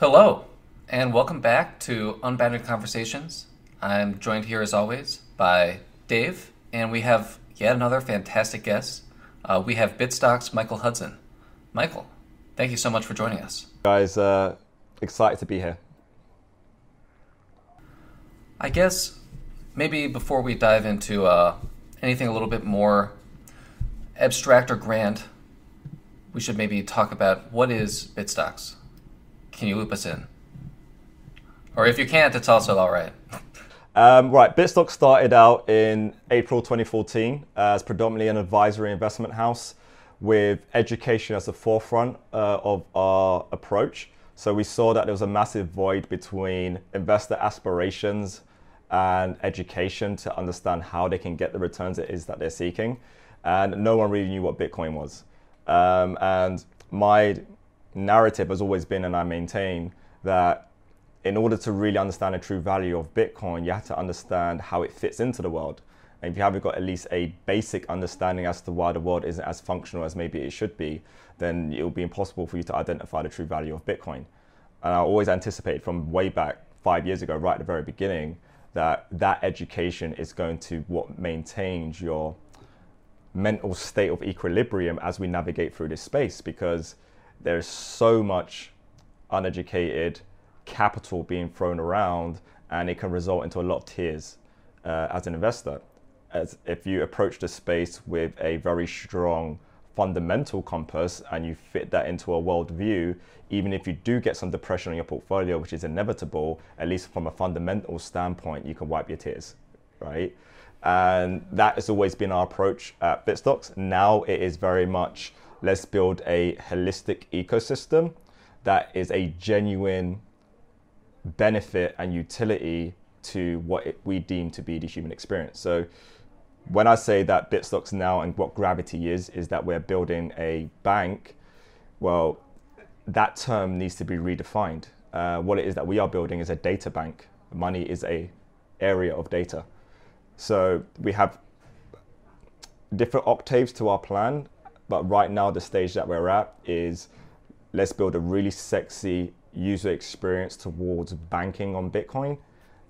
Hello, and welcome back to Unbounded Conversations. I'm joined here as always by Dave, and we have yet another fantastic guest. Uh, we have Bitstock's Michael Hudson. Michael, thank you so much for joining us. Guys, uh, excited to be here. I guess maybe before we dive into uh, anything a little bit more abstract or grand, we should maybe talk about what is Bitstocks. Can you loop us in? Or if you can't, it's also all right. Um, right, Bitstock started out in April 2014 as predominantly an advisory investment house with education as the forefront uh, of our approach. So we saw that there was a massive void between investor aspirations and education to understand how they can get the returns it is that they're seeking. And no one really knew what Bitcoin was. Um, and my narrative has always been, and I maintain, that in order to really understand the true value of Bitcoin, you have to understand how it fits into the world. And if you haven't got at least a basic understanding as to why the world isn't as functional as maybe it should be, then it will be impossible for you to identify the true value of Bitcoin. And I always anticipated from way back five years ago, right at the very beginning, that that education is going to what maintains your mental state of equilibrium as we navigate through this space because there's so much uneducated capital being thrown around and it can result into a lot of tears uh, as an investor as if you approach the space with a very strong fundamental compass and you fit that into a world view, even if you do get some depression on your portfolio, which is inevitable, at least from a fundamental standpoint, you can wipe your tears, right? And that has always been our approach at Bitstocks. Now it is very much let's build a holistic ecosystem that is a genuine benefit and utility to what it, we deem to be the human experience. So when I say that Bitstocks now and what gravity is, is that we're building a bank, well, that term needs to be redefined. Uh, what it is that we are building is a data bank. Money is a area of data. So we have different octaves to our plan, but right now the stage that we're at is let's build a really sexy user experience towards banking on Bitcoin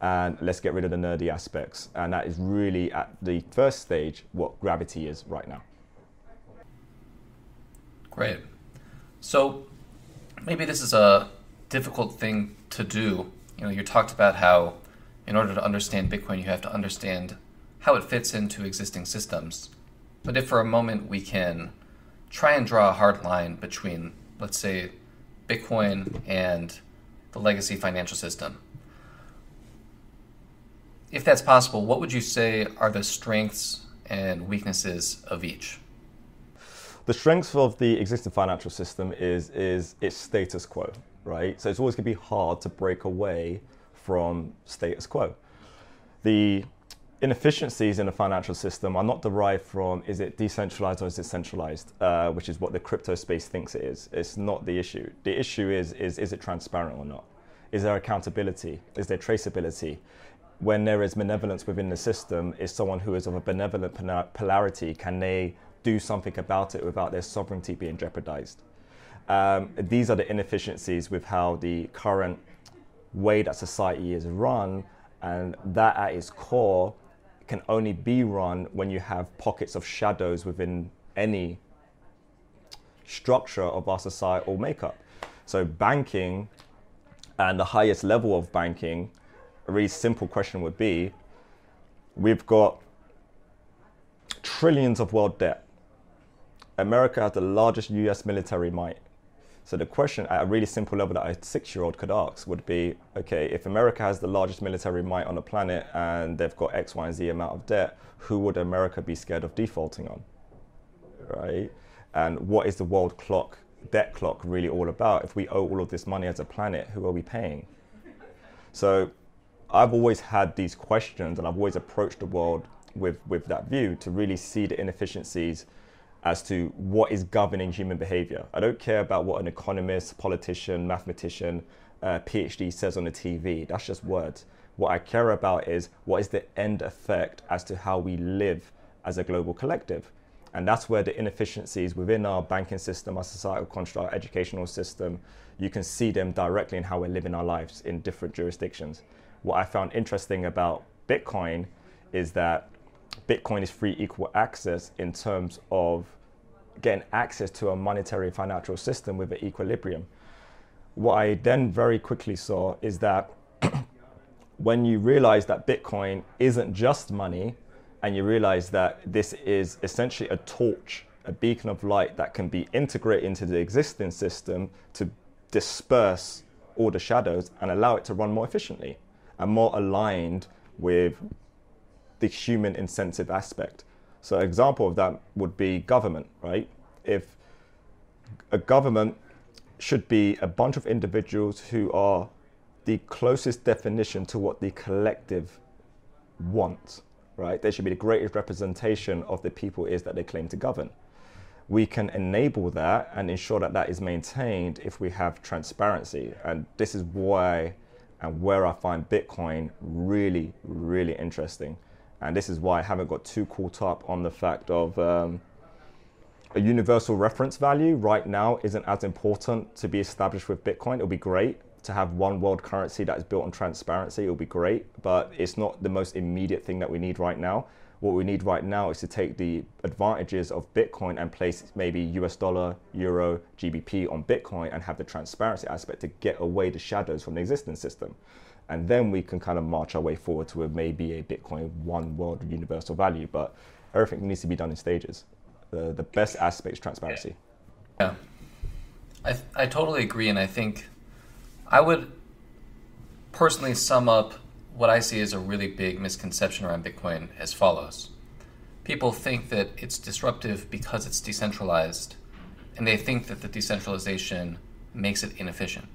and let's get rid of the nerdy aspects. And that is really at the first stage what gravity is right now. Great. So maybe this is a difficult thing to do. You know, you talked about how in order to understand Bitcoin, you have to understand how it fits into existing systems. But if for a moment we can try and draw a hard line between, let's say, Bitcoin and the legacy financial system, if that's possible, what would you say are the strengths and weaknesses of each? The strength of the existing financial system is is its status quo, right? So it's always going to be hard to break away from status quo. The inefficiencies in the financial system are not derived from is it decentralized or is it centralized, uh, which is what the crypto space thinks it is. It's not the issue. The issue is is is it transparent or not? Is there accountability? Is there traceability? when there is benevolence within the system, is someone who is of a benevolent polarity, can they do something about it without their sovereignty being jeopardized? Um, these are the inefficiencies with how the current way that society is run, and that at its core can only be run when you have pockets of shadows within any structure of our societal makeup. So, banking and the highest level of banking a really simple question would be we've got trillions of world debt. America has the largest US military might. So the question at a really simple level that a six year old could ask would be okay, if America has the largest military might on the planet and they've got X, Y, and Z amount of debt, who would America be scared of defaulting on? Right? And what is the world clock, debt clock really all about? If we owe all of this money as a planet, who are we paying? So I've always had these questions and I've always approached the world with, with that view to really see the inefficiencies as to what is governing human behavior. I don't care about what an economist, politician, mathematician, uh, PhD says on the TV. That's just words. What I care about is what is the end effect as to how we live as a global collective. And that's where the inefficiencies within our banking system, our societal construct, our educational system, you can see them directly in how we're living our lives in different jurisdictions. What I found interesting about Bitcoin is that Bitcoin is free equal access in terms of getting access to a monetary financial system with an equilibrium. What I then very quickly saw is that when you realize that Bitcoin isn't just money, and you realize that this is essentially a torch, a beacon of light that can be integrated into the existing system to disperse all the shadows and allow it to run more efficiently and more aligned with the human incentive aspect. So, an example of that would be government, right? If a government should be a bunch of individuals who are the closest definition to what the collective want, right? They should be the greatest representation of the people is that they claim to govern. We can enable that and ensure that that is maintained if we have transparency. And this is why and where I find Bitcoin really, really interesting. And this is why I haven't got too caught up on the fact of um, a universal reference value right now isn't as important to be established with Bitcoin. It'll be great to have one world currency that is built on transparency. It'll be great, but it's not the most immediate thing that we need right now. What we need right now is to take the advantages of Bitcoin and place maybe US dollar, euro, GBP on Bitcoin and have the transparency aspect to get away the shadows from the existing system. And then we can kind of march our way forward to maybe a Bitcoin one world universal value. But everything needs to be done in stages. The, the best aspect is transparency. Yeah. I, I totally agree. And I think I would personally sum up what I see as a really big misconception around Bitcoin as follows. People think that it's disruptive because it's decentralized, and they think that the decentralization makes it inefficient.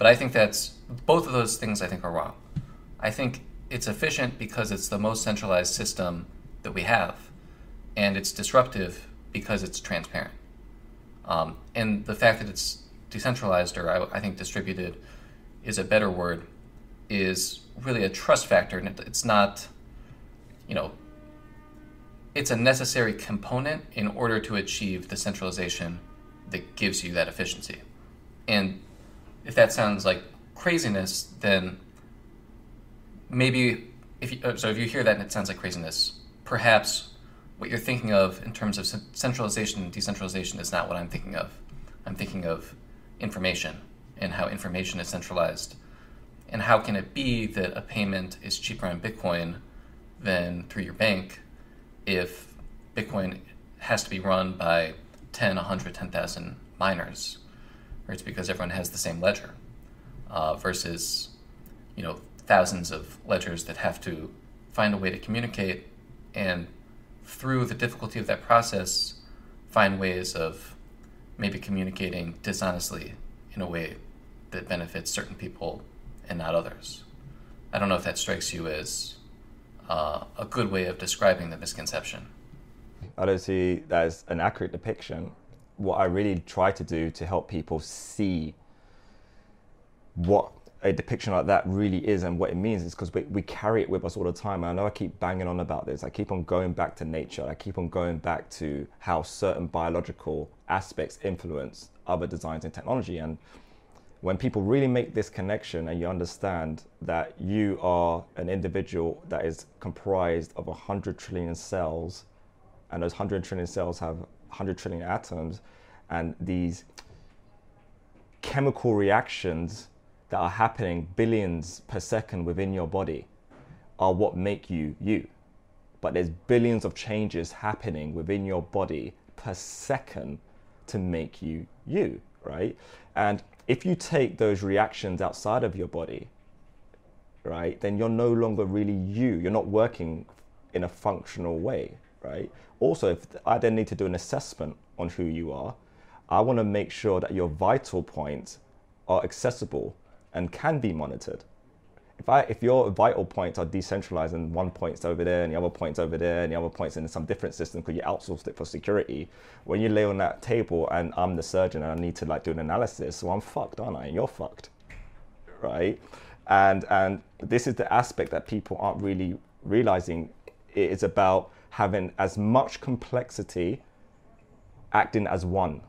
But I think that's both of those things I think are wrong. I think it's efficient because it's the most centralized system that we have, and it's disruptive because it's transparent. Um, and the fact that it's decentralized, or I, I think distributed is a better word, is really a trust factor. And it, it's not, you know, it's a necessary component in order to achieve the centralization that gives you that efficiency. And if that sounds like craziness, then maybe if you, uh, so if you hear that and it sounds like craziness, perhaps what you're thinking of in terms of centralization and decentralization is not what I'm thinking of. I'm thinking of information and how information is centralized. And how can it be that a payment is cheaper on Bitcoin than through your bank if Bitcoin has to be run by 10, 100, 10,000 miners? Or it's because everyone has the same ledger uh, versus, you know, thousands of ledgers that have to find a way to communicate and through the difficulty of that process find ways of maybe communicating dishonestly in a way that benefits certain people and not others. I don't know if that strikes you as uh, a good way of describing the misconception. I don't see that as an accurate depiction. What I really try to do to help people see what a depiction like that really is and what it means is because we, we carry it with us all the time. And I know I keep banging on about this. I keep on going back to nature. I keep on going back to how certain biological aspects influence other designs and technology. And when people really make this connection and you understand that you are an individual that is comprised of 100 trillion cells, and those 100 trillion cells have 100 trillion atoms, and these chemical reactions that are happening billions per second within your body are what make you you. But there's billions of changes happening within your body per second to make you you, right? And if you take those reactions outside of your body, right, then you're no longer really you. You're not working in a functional way, right? Also, if I then need to do an assessment on who you are, I want to make sure that your vital points are accessible and can be monitored. If, I, if your vital points are decentralized and one point's over there and the other point's over there and the other point's in some different system because you outsourced it for security, when you lay on that table and I'm the surgeon and I need to like do an analysis, so I'm fucked, aren't I? And you're fucked, right? And and this is the aspect that people aren't really realizing. It is about having as much complexity acting as one.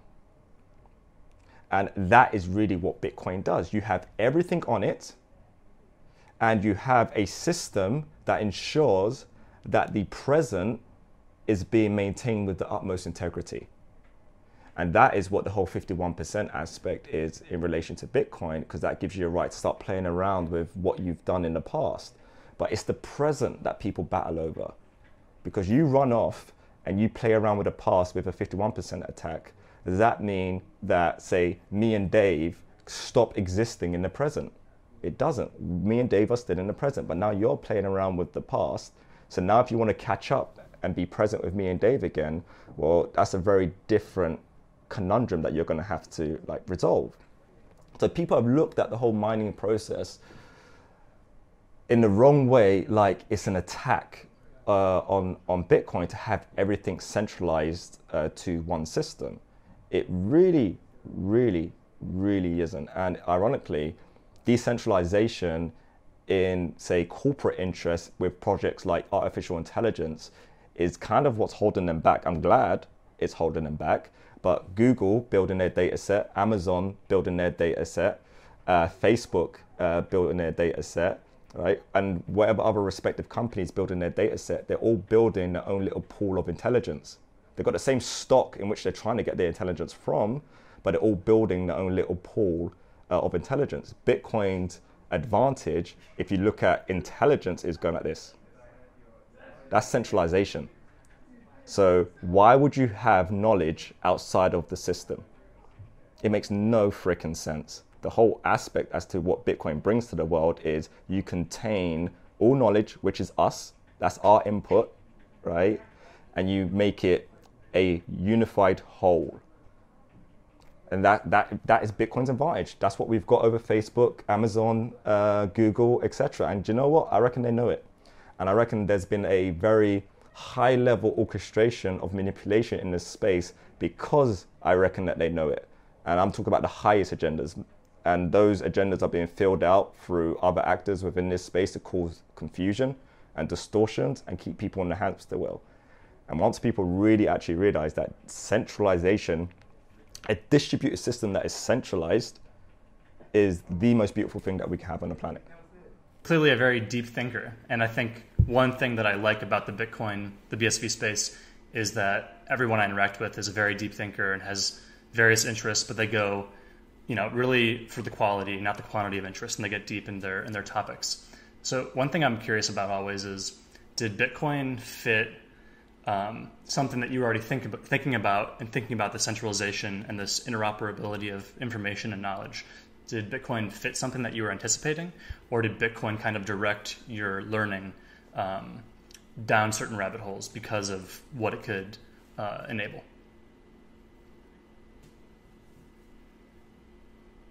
And that is really what Bitcoin does. You have everything on it, and you have a system that ensures that the present is being maintained with the utmost integrity. And that is what the whole 51% aspect is in relation to Bitcoin, because that gives you a right to start playing around with what you've done in the past. But it's the present that people battle over. Because you run off and you play around with the past with a 51% attack, does that mean that, say, me and Dave stop existing in the present? It doesn't. Me and Dave are still in the present, but now you're playing around with the past. So now, if you want to catch up and be present with me and Dave again, well, that's a very different conundrum that you're going to have to like resolve. So people have looked at the whole mining process in the wrong way, like it's an attack uh, on on Bitcoin to have everything centralized uh, to one system. It really, really, really isn't. And ironically, decentralization in say corporate interests with projects like artificial intelligence is kind of what's holding them back. I'm glad it's holding them back, but Google building their data set, Amazon building their data set, uh, Facebook uh, building their data set, right? And whatever other respective companies building their data set, they're all building their own little pool of intelligence. They've got the same stock in which they're trying to get their intelligence from, but they're all building their own little pool uh, of intelligence. Bitcoin's advantage, if you look at intelligence, is going like this. That's centralization. So why would you have knowledge outside of the system? It makes no freaking sense. The whole aspect as to what Bitcoin brings to the world is you contain all knowledge, which is us, that's our input, right? And you make it a unified whole. And that, that, that is Bitcoin's advantage. That's what we've got over Facebook, Amazon, uh, Google, etc. And you know what? I reckon they know it. And I reckon there's been a very high level orchestration of manipulation in this space because I reckon that they know it. And I'm talking about the highest agendas. And those agendas are being filled out through other actors within this space to cause confusion and distortions and keep people in the hamster wheel. And once people really actually realize that centralization, a distributed system that is centralized, is the most beautiful thing that we can have on the planet clearly a very deep thinker. And I think one thing that I like about the Bitcoin, the BSV space, is that everyone I interact with is a very deep thinker and has various interests, but they go, you know, really for the quality, not the quantity of interest, and they get deep in their in their topics. So one thing I'm curious about always is, did Bitcoin fit um, something that you were already think about, thinking about and thinking about the centralization and this interoperability of information and knowledge? did Bitcoin fit something that you were anticipating, or did Bitcoin kind of direct your learning um, down certain rabbit holes because of what it could uh, enable?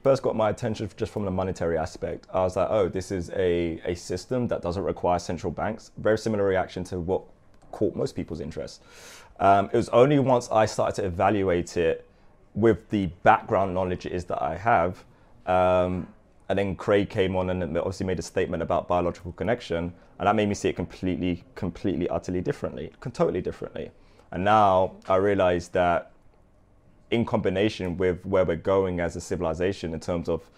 First got my attention just from the monetary aspect. I was like, oh, this is a, a system that doesn't require central banks. Very similar reaction to what caught most people's interest. Um, it was only once I started to evaluate it with the background knowledge it is that I have um, and then Craig came on and obviously made a statement about biological connection, and that made me see it completely, completely, utterly differently, totally differently. And now I realize that in combination with where we're going as a civilization in terms of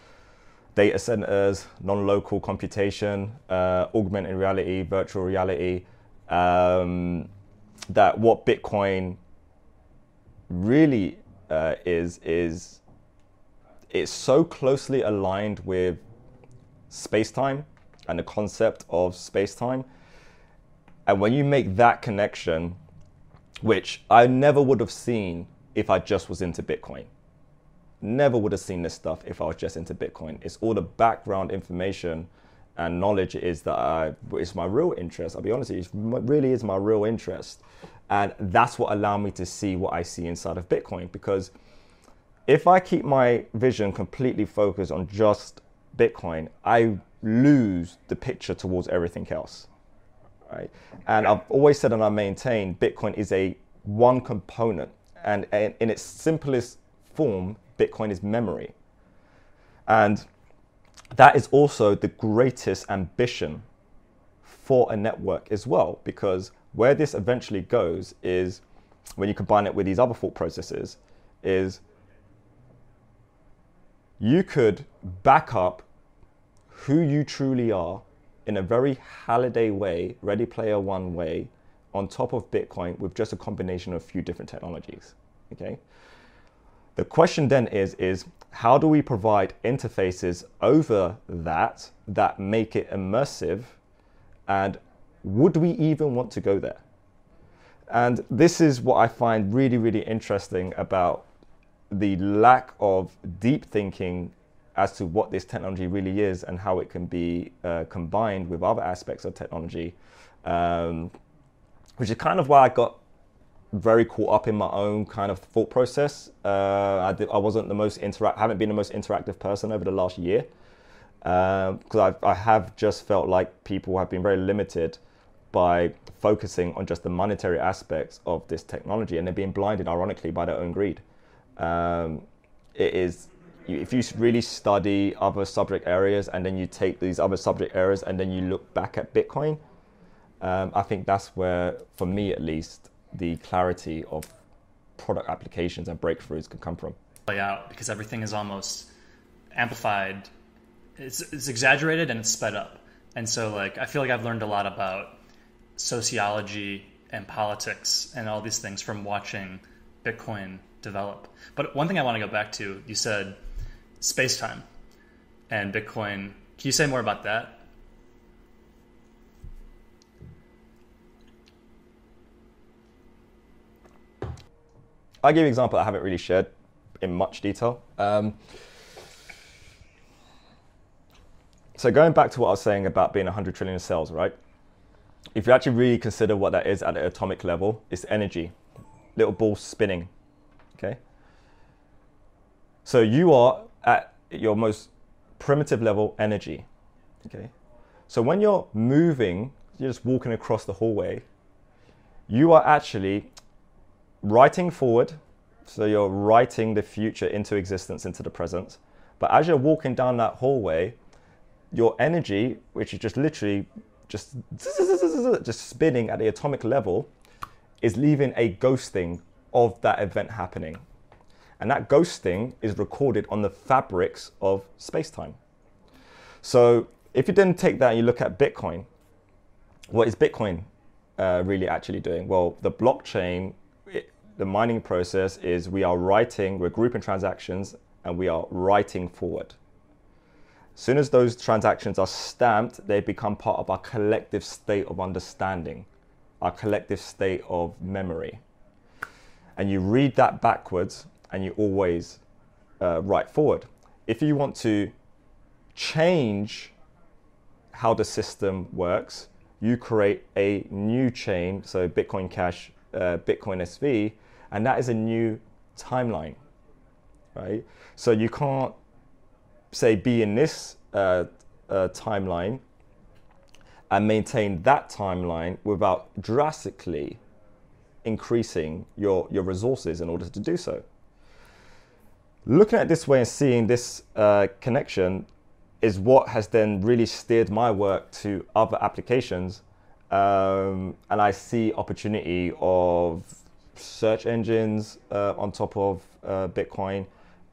data centers, non-local computation, uh, augmented reality, virtual reality, um, that what Bitcoin really uh, is is it's so closely aligned with space-time and the concept of space-time. And when you make that connection, which I never would have seen if I just was into Bitcoin. Never would have seen this stuff if I was just into Bitcoin. It's all the background information and knowledge is that I, it's my real interest. I'll be honest, it really is my real interest. And that's what allowed me to see what I see inside of Bitcoin because if I keep my vision completely focused on just Bitcoin, I lose the picture towards everything else. Right? And I've always said and I maintain Bitcoin is a one component. And in its simplest form, Bitcoin is memory. And that is also the greatest ambition for a network as well, because where this eventually goes is when you combine it with these other thought processes, is you could back up who you truly are in a very Halliday way, Ready Player One way, on top of Bitcoin with just a combination of a few different technologies. Okay. The question then is, is how do we provide interfaces over that that make it immersive and would we even want to go there? And this is what I find really, really interesting about the lack of deep thinking as to what this technology really is and how it can be uh, combined with other aspects of technology, um, which is kind of why I got very caught up in my own kind of thought process. Uh, I, did, I wasn't the most interact, haven't been the most interactive person over the last year because um, I, have just felt like people have been very limited by focusing on just the monetary aspects of this technology and they're being blinded, ironically, by their own greed. Um, it is if you really study other subject areas and then you take these other subject areas and then you look back at Bitcoin, um, I think that's where, for me at least, the clarity of product applications and breakthroughs can come from. Play out because everything is almost amplified. It's, it's exaggerated and it's sped up. And so, like, I feel like I've learned a lot about sociology and politics and all these things from watching Bitcoin develop. But one thing I want to go back to, you said space time and Bitcoin. Can you say more about that? I give you an example I haven't really shared in much detail. Um, so going back to what I was saying about being 100 trillion cells, right? If you actually really consider what that is at the atomic level, it's energy, little balls spinning, okay? So you are at your most primitive level energy, okay? So when you're moving, you're just walking across the hallway, you are actually writing forward, so you're writing the future into existence, into the present. But as you're walking down that hallway, your energy, which is just literally just just spinning at the atomic level, is leaving a ghosting of that event happening. And that ghosting is recorded on the fabrics of space-time. So if you then take that and you look at Bitcoin, what is Bitcoin uh, really actually doing? Well, the blockchain the mining process is we are writing, we're grouping transactions, and we are writing forward. As soon as those transactions are stamped, they become part of our collective state of understanding, our collective state of memory. And you read that backwards and you always uh, write forward. If you want to change how the system works, you create a new chain, so Bitcoin Cash, uh, Bitcoin SV, and that is a new timeline, right? So you can't say be in this uh, uh, timeline and maintain that timeline without drastically increasing your, your resources in order to do so. Looking at this way and seeing this uh, connection is what has then really steered my work to other applications. Um, and I see opportunity of search engines uh, on top of uh, Bitcoin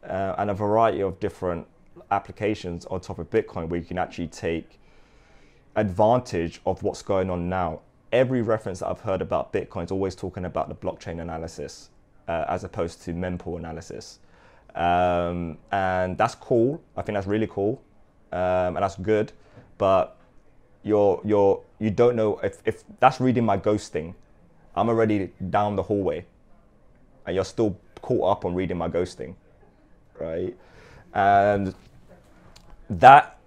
uh, and a variety of different applications on top of Bitcoin where you can actually take advantage of what's going on now. Every reference that I've heard about Bitcoin is always talking about the blockchain analysis uh, as opposed to mempool analysis. Um, and that's cool. I think that's really cool. Um, and that's good. But you're, you're, you don't know if, if that's reading my ghosting I'm already down the hallway, and you're still caught up on reading my ghosting, right? And that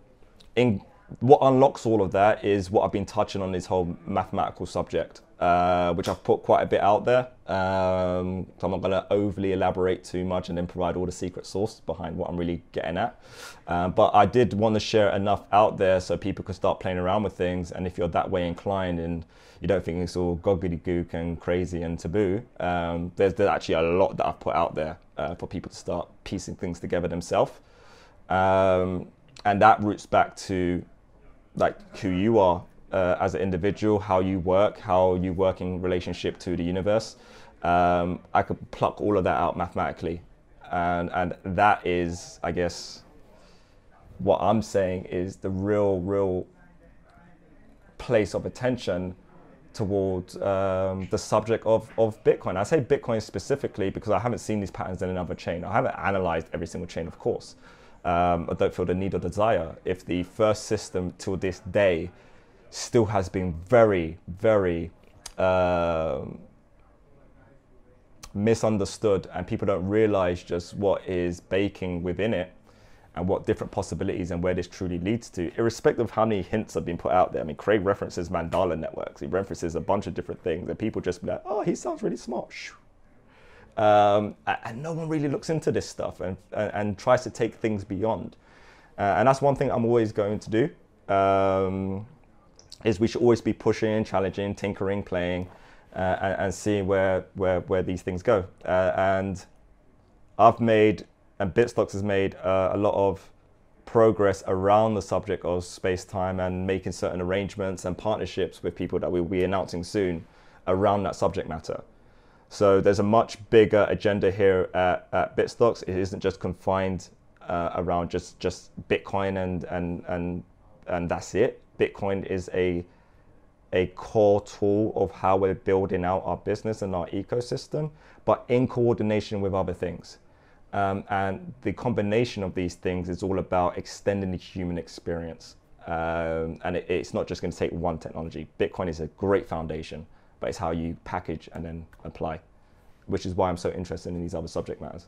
in what unlocks all of that is what I've been touching on this whole mathematical subject, uh, which I've put quite a bit out there. Um, so I'm not going to overly elaborate too much and then provide all the secret sauce behind what I'm really getting at. Uh, but I did want to share enough out there so people can start playing around with things. And if you're that way inclined and you don't think it's all gobbledygook and crazy and taboo, um, there's, there's, actually a lot that I've put out there uh, for people to start piecing things together themselves. Um, and that roots back to like who you are uh, as an individual, how you work, how you work in relationship to the universe. Um, I could pluck all of that out mathematically, and and that is, I guess, what I'm saying is the real, real place of attention towards um, the subject of, of Bitcoin. I say Bitcoin specifically because I haven't seen these patterns in another chain. I haven't analyzed every single chain, of course. Um, I don't feel the need or desire. If the first system till this day still has been very, very um, misunderstood, and people don't realize just what is baking within it and what different possibilities and where this truly leads to, irrespective of how many hints have been put out there. I mean, Craig references mandala networks, he references a bunch of different things, and people just be like, oh, he sounds really smart. Um, and no one really looks into this stuff and, and, tries to take things beyond. Uh, and that's one thing I'm always going to do. Um, is we should always be pushing, challenging, tinkering, playing, uh, and, and, seeing where, where, where these things go. Uh, and I've made, and Bitstocks has made uh, a lot of progress around the subject of space time and making certain arrangements and partnerships with people that we'll be announcing soon around that subject matter. So there's a much bigger agenda here at, at Bitstocks. It isn't just confined uh, around just, just Bitcoin and, and, and, and that's it. Bitcoin is a a core tool of how we're building out our business and our ecosystem, but in coordination with other things. Um, and the combination of these things is all about extending the human experience. Um, and it, it's not just going to take one technology. Bitcoin is a great foundation, but it's how you package and then apply, which is why I'm so interested in these other subject matters.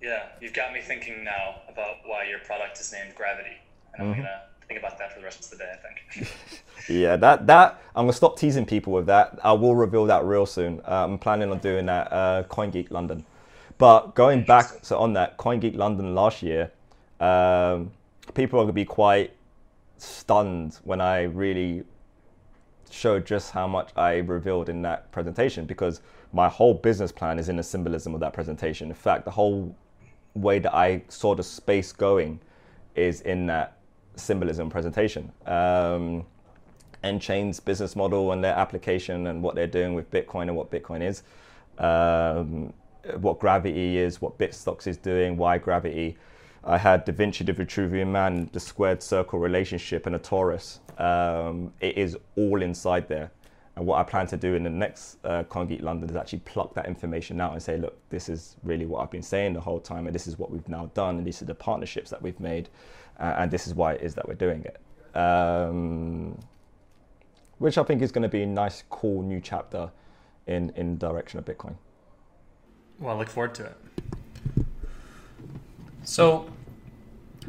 Yeah, you've got me thinking now about why your product is named Gravity. And I'm mm-hmm. going to think about that for the rest of the day. I think. yeah, that that I'm gonna stop teasing people with that. I will reveal that real soon. Uh, I'm planning on doing that uh, CoinGeek London. But going back, so on that CoinGeek London last year, um, people are gonna be quite stunned when I really showed just how much I revealed in that presentation because my whole business plan is in the symbolism of that presentation. In fact, the whole way that I saw the space going is in that symbolism presentation. Um, nChain's business model and their application and what they're doing with Bitcoin and what Bitcoin is, um, what gravity is, what Bitstocks is doing, why gravity. I had Da Vinci, the Vitruvian Man, the squared circle relationship, and a torus. Um, it is all inside there. And what I plan to do in the next uh, London is actually pluck that information out and say, look, this is really what I've been saying the whole time, and this is what we've now done, and these are the partnerships that we've made uh, and this is why it is that we're doing it. Um, which I think is going to be a nice, cool new chapter in in direction of Bitcoin. Well, I look forward to it. So,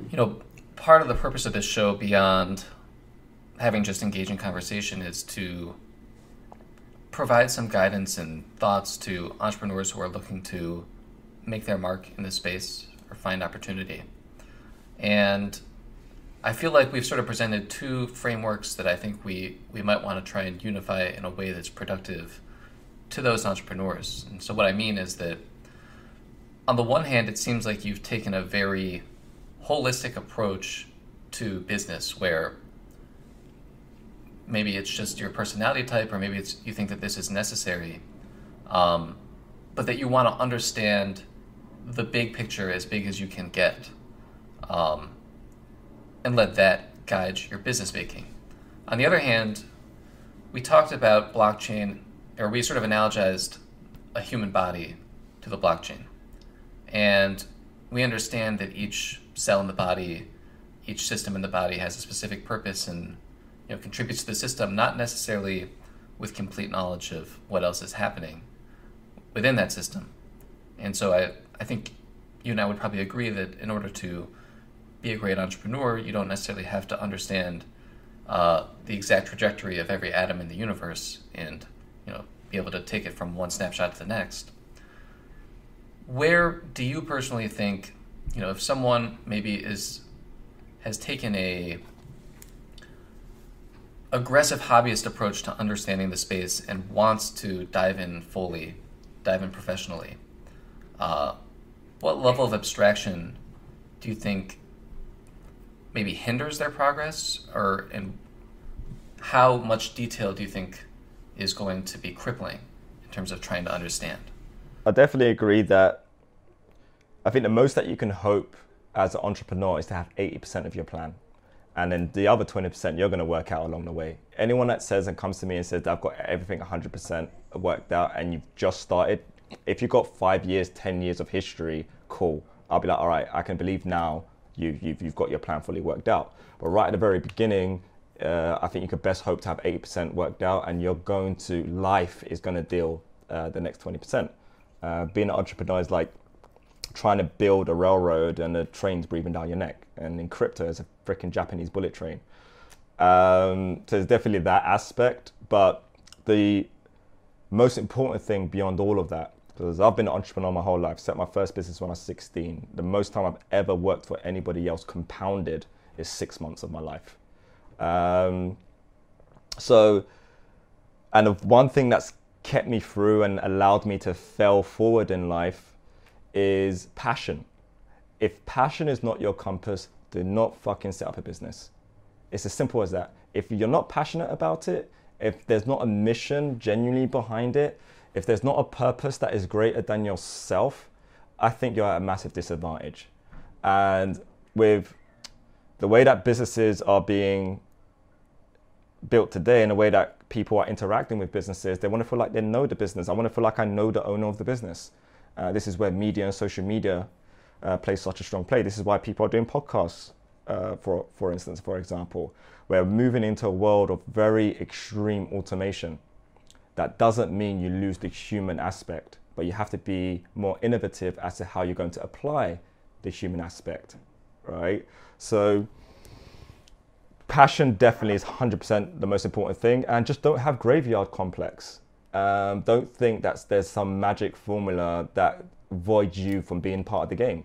you know, part of the purpose of this show, beyond having just engaging conversation, is to provide some guidance and thoughts to entrepreneurs who are looking to make their mark in this space or find opportunity. And I feel like we've sort of presented two frameworks that I think we, we might want to try and unify in a way that's productive to those entrepreneurs. And so, what I mean is that on the one hand, it seems like you've taken a very holistic approach to business where maybe it's just your personality type, or maybe it's you think that this is necessary, um, but that you want to understand the big picture as big as you can get um, and let that guide your business making. On the other hand, we talked about blockchain, or we sort of analogized a human body to the blockchain. And we understand that each cell in the body, each system in the body has a specific purpose and you know, contributes to the system, not necessarily with complete knowledge of what else is happening within that system. And so I, I think you and I would probably agree that in order to be a great entrepreneur, you don't necessarily have to understand uh, the exact trajectory of every atom in the universe and you know be able to take it from one snapshot to the next. Where do you personally think you know if someone maybe is has taken a aggressive hobbyist approach to understanding the space and wants to dive in fully, dive in professionally, uh, what level of abstraction do you think maybe hinders their progress or and how much detail do you think is going to be crippling in terms of trying to understand? I definitely agree that I think the most that you can hope as an entrepreneur is to have 80% of your plan. And then the other 20% you're going to work out along the way. Anyone that says and comes to me and says, I've got everything 100% worked out and you've just started, if you've got five years, 10 years of history, cool. I'll be like, all right, I can believe now you, you've, you've got your plan fully worked out. But right at the very beginning, uh, I think you could best hope to have 80% worked out and you're going to, life is going to deal uh, the next 20%. Uh, being an entrepreneur is like trying to build a railroad and the train's breathing down your neck. And in crypto, it's a freaking Japanese bullet train. Um, so there's definitely that aspect. But the most important thing beyond all of that, because I've been an entrepreneur my whole life, set my first business when I was 16. The most time I've ever worked for anybody else compounded is six months of my life. Um, so, and the one thing that's kept me through and allowed me to fail forward in life is passion. If passion is not your compass, do not fucking set up a business. It's as simple as that. If you're not passionate about it, if there's not a mission genuinely behind it, if there's not a purpose that is greater than yourself, I think you're at a massive disadvantage. And with the way that businesses are being built today in a way that people are interacting with businesses, they want to feel like they know the business. I want to feel like I know the owner of the business. Uh, this is where media and social media uh, play such a strong play. This is why people are doing podcasts, uh, for for instance, for example. We're moving into a world of very extreme automation. That doesn't mean you lose the human aspect, but you have to be more innovative as to how you're going to apply the human aspect, right? So passion definitely is 100% the most important thing and just don't have graveyard complex. Um, don't think that there's some magic formula that voids you from being part of the game.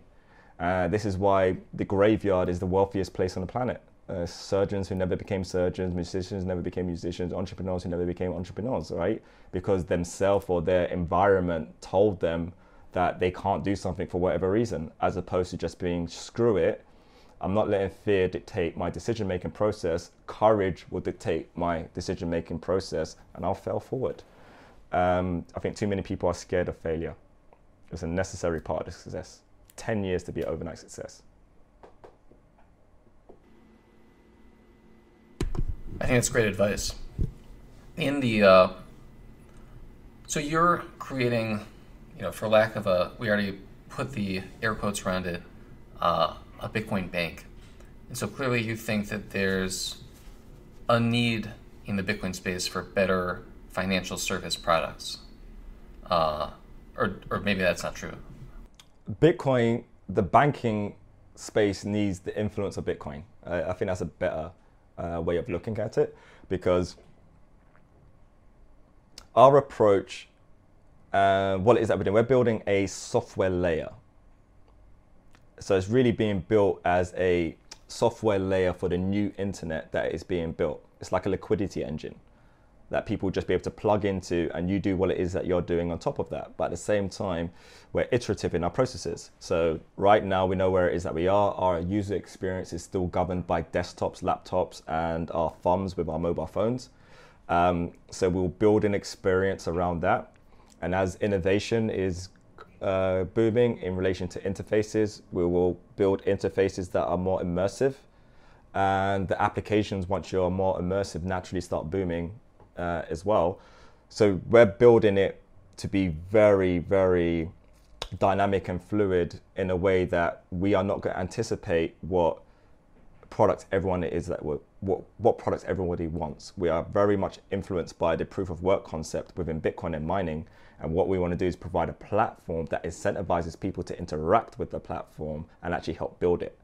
Uh, this is why the graveyard is the wealthiest place on the planet. Uh, surgeons who never became surgeons musicians never became musicians entrepreneurs who never became entrepreneurs right? Because themselves or their environment told them that they can't do something for whatever reason as opposed to just being screw it I'm not letting fear dictate my decision making process. Courage will dictate my decision making process, and I'll fail forward. Um, I think too many people are scared of failure. It's a necessary part of success. 10 years to be an overnight success. I think that's great advice. In the, uh, so you're creating, you know, for lack of a, we already put the air quotes around it, uh, a Bitcoin bank. And so clearly you think that there's a need in the Bitcoin space for better financial service products. Uh, or, or maybe that's not true. Bitcoin, the banking space needs the influence of Bitcoin. Uh, I think that's a better uh, way of looking at it because our approach, uh, what it is that we're doing, we're building a software layer so it's really being built as a software layer for the new internet that is being built. It's like a liquidity engine that people just be able to plug into and you do what it is that you're doing on top of that. But at the same time, we're iterative in our processes. So right now we know where it is that we are. Our user experience is still governed by desktops, laptops, and our thumbs with our mobile phones. Um, so we'll build an experience around that. And as innovation is uh, booming in relation to interfaces. We will build interfaces that are more immersive, and the applications, once you're more immersive, naturally start booming uh, as well. So we're building it to be very, very dynamic and fluid in a way that we are not going to anticipate what products everyone is that what what products everybody wants. We are very much influenced by the proof of work concept within Bitcoin and mining and what we want to do is provide a platform that incentivizes people to interact with the platform and actually help build it.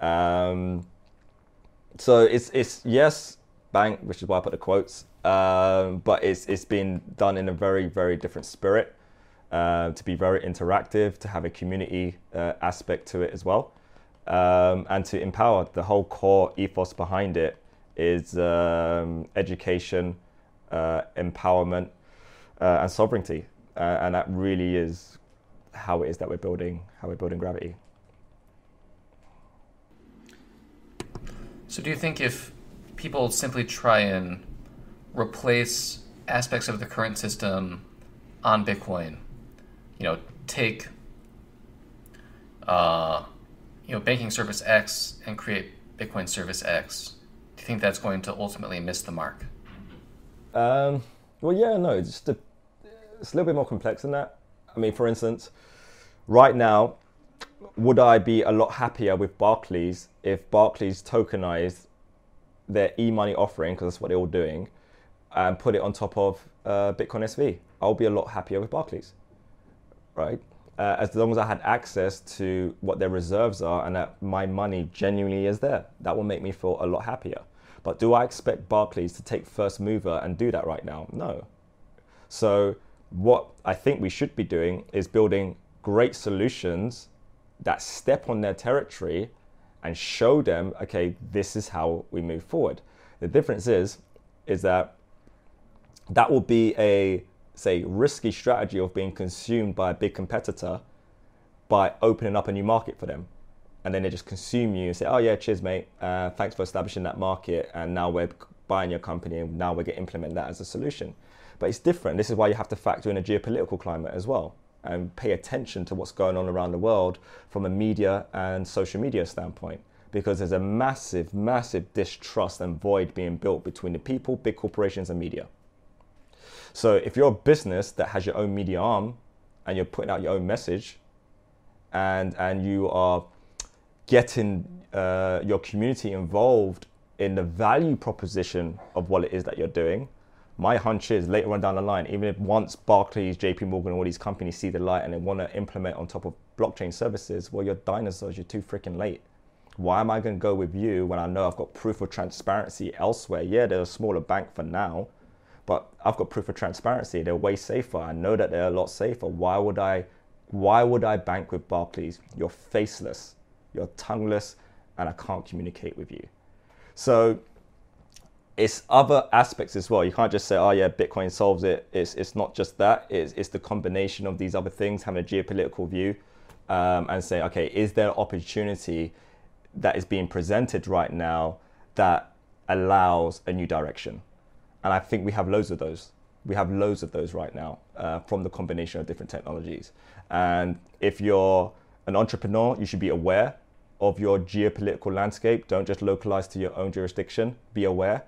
Um, so it's it's yes, bank, which is why I put the quotes. Um, but it's it's been done in a very very different spirit. Uh, to be very interactive, to have a community uh, aspect to it as well, um, and to empower. The whole core ethos behind it is um, education, uh, empowerment, uh, and sovereignty uh, and that really is how it is that we're building how we're building gravity. So, do you think if people simply try and replace aspects of the current system on Bitcoin. You know, take uh, you know banking service X and create Bitcoin service X. Do you think that's going to ultimately miss the mark? Um, well, yeah, no, it's just a, it's a little bit more complex than that. I mean, for instance, right now, would I be a lot happier with Barclays if Barclays tokenized their e-money offering because that's what they're all doing, and put it on top of uh, Bitcoin SV? I'll be a lot happier with Barclays, right? Uh, as long as I had access to what their reserves are and that my money genuinely is there, that will make me feel a lot happier. But do I expect Barclays to take first mover and do that right now? No. So what I think we should be doing is building great solutions that step on their territory and show them, okay, this is how we move forward. The difference is, is that that will be a say risky strategy of being consumed by a big competitor by opening up a new market for them. And then they just consume you and say oh yeah cheers mate. Uh, thanks for establishing that market. And now we're buying your company and now we're going to implement that as a solution but it's different. This is why you have to factor in a geopolitical climate as well and pay attention to what's going on around the world from a media and social media standpoint because there's a massive massive distrust and void being built between the people big corporations and media. So if you're a business that has your own media arm and you're putting out your own message and and you are getting uh, your community involved in the value proposition of what it is that you're doing, my hunch is later on down the line, even if once Barclays, JP Morgan, all these companies see the light and they want to implement on top of blockchain services, well, you're dinosaurs, you're too freaking late. Why am I going to go with you when I know I've got proof of transparency elsewhere? Yeah, they're a smaller bank for now, but I've got proof of transparency. They're way safer. I know that they're a lot safer. Why would I why would I bank with Barclays? You're faceless, you're tongueless, and I can't communicate with you. So it's other aspects as well. You can't just say, oh yeah, Bitcoin solves it. It's, it's not just that. It's, it's the combination of these other things, having a geopolitical view um, and say, okay, is there opportunity that is being presented right now that allows a new direction? And I think we have loads of those. We have loads of those right now uh, from the combination of different technologies. And if you're an entrepreneur, you should be aware of your geopolitical landscape. Don't just localize to your own jurisdiction. Be aware,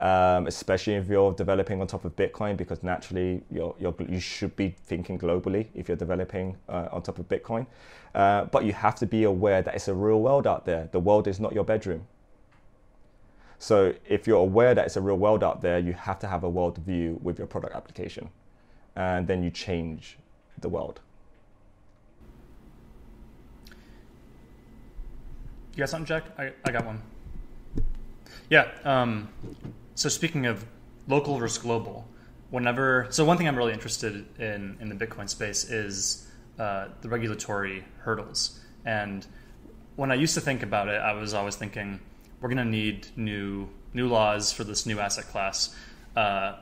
um, especially if you're developing on top of Bitcoin, because naturally you're, you're, you should be thinking globally if you're developing uh, on top of Bitcoin. Uh, but you have to be aware that it's a real world out there. The world is not your bedroom. So if you're aware that it's a real world out there, you have to have a world view with your product application. And then you change the world. You got something, Jack? I, I got one. Yeah. Um, so speaking of local versus global, whenever so one thing I'm really interested in in the Bitcoin space is uh, the regulatory hurdles. And when I used to think about it, I was always thinking we're going to need new new laws for this new asset class, uh,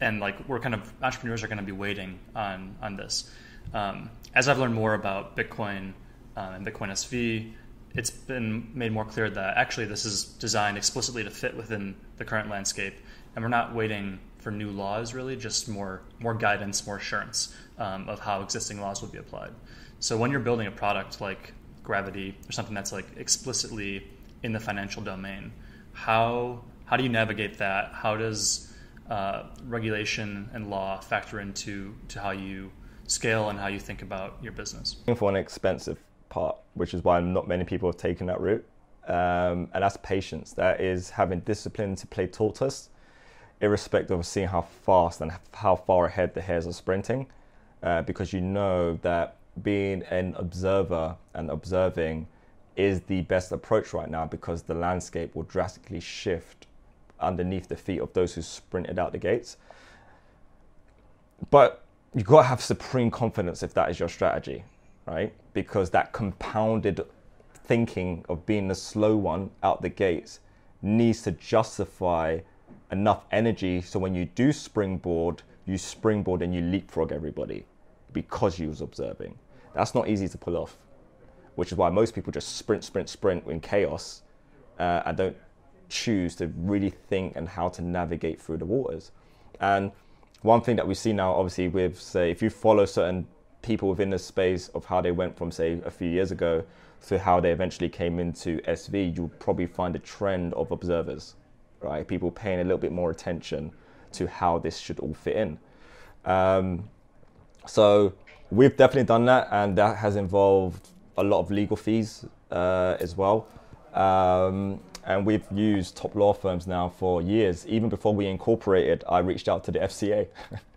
and like we're kind of entrepreneurs are going to be waiting on on this. Um, as I've learned more about Bitcoin uh, and Bitcoin SV, it's been made more clear that actually this is designed explicitly to fit within the current landscape, and we're not waiting for new laws really, just more more guidance, more assurance um, of how existing laws will be applied. So when you're building a product like Gravity or something that's like explicitly in the financial domain. How how do you navigate that? How does uh, regulation and law factor into to how you scale and how you think about your business? For an expensive part, which is why not many people have taken that route, um, and that's patience. That is having discipline to play tortoise, irrespective of seeing how fast and how far ahead the hares are sprinting, uh, because you know that being an observer and observing is the best approach right now because the landscape will drastically shift underneath the feet of those who sprinted out the gates. But you've got to have supreme confidence if that is your strategy, right? Because that compounded thinking of being the slow one out the gates needs to justify enough energy so when you do springboard, you springboard and you leapfrog everybody because you was observing. That's not easy to pull off which is why most people just sprint, sprint, sprint in chaos uh, and don't choose to really think and how to navigate through the waters. And one thing that we see now, obviously, with say, if you follow certain people within the space of how they went from say a few years ago to how they eventually came into SV, you'll probably find a trend of observers, right? People paying a little bit more attention to how this should all fit in. Um, so we've definitely done that, and that has involved a lot of legal fees uh, as well. Um, and we've used top law firms now for years. Even before we incorporated, I reached out to the FCA.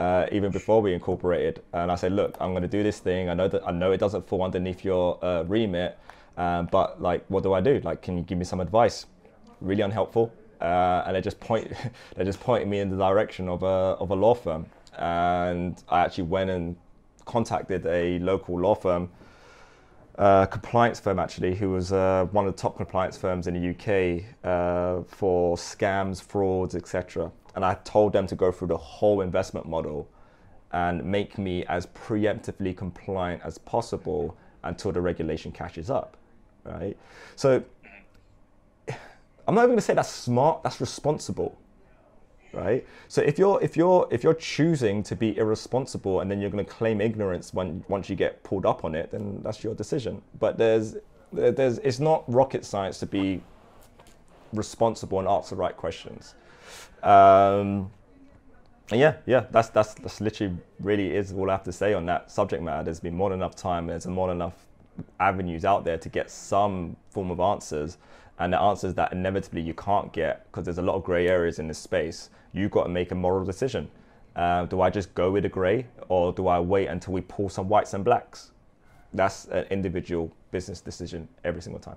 uh, even before we incorporated, and I said, "Look, I'm going to do this thing. I know that I know it doesn't fall underneath your uh, remit, um, but like, what do I do? Like, can you give me some advice?" Really unhelpful, uh, and they just point they just pointed me in the direction of a of a law firm, and I actually went and contacted a local law firm uh, compliance firm actually, who was uh, one of the top compliance firms in the UK uh, for scams, frauds, etc. And I told them to go through the whole investment model and make me as preemptively compliant as possible until the regulation catches up, right? So I'm not even to say that's smart. That's responsible right? So if you're if you're if you're choosing to be irresponsible and then you're to claim ignorance when once you get pulled up on it, then that's your decision. But there's there's it's not rocket science to be responsible and ask the right questions. Um, yeah, yeah, that's that's that's literally really is all I have to say on that subject matter. There's been more than enough time. There's more than enough avenues out there to get some form of answers and the answers that inevitably you can't get because there's a lot of gray areas in this space you've got to make a moral decision uh, do i just go with the gray or do i wait until we pull some whites and blacks that's an individual business decision every single time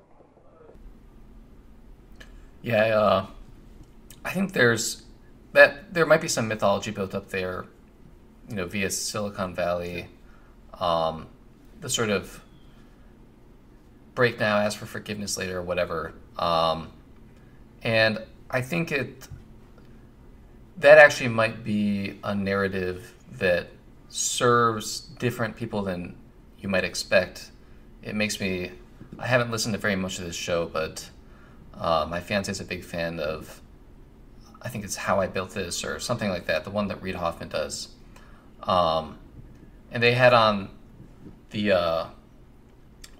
yeah uh, i think there's that there might be some mythology built up there you know via silicon valley um, the sort of break now, ask for forgiveness later, or whatever. Um, and I think it that actually might be a narrative that serves different people than you might expect. It makes me. I haven't listened to very much of this show, but uh, my fiance is a big fan of. I think it's How I Built This or something like that, the one that Reid Hoffman does. Um, and they had on the uh,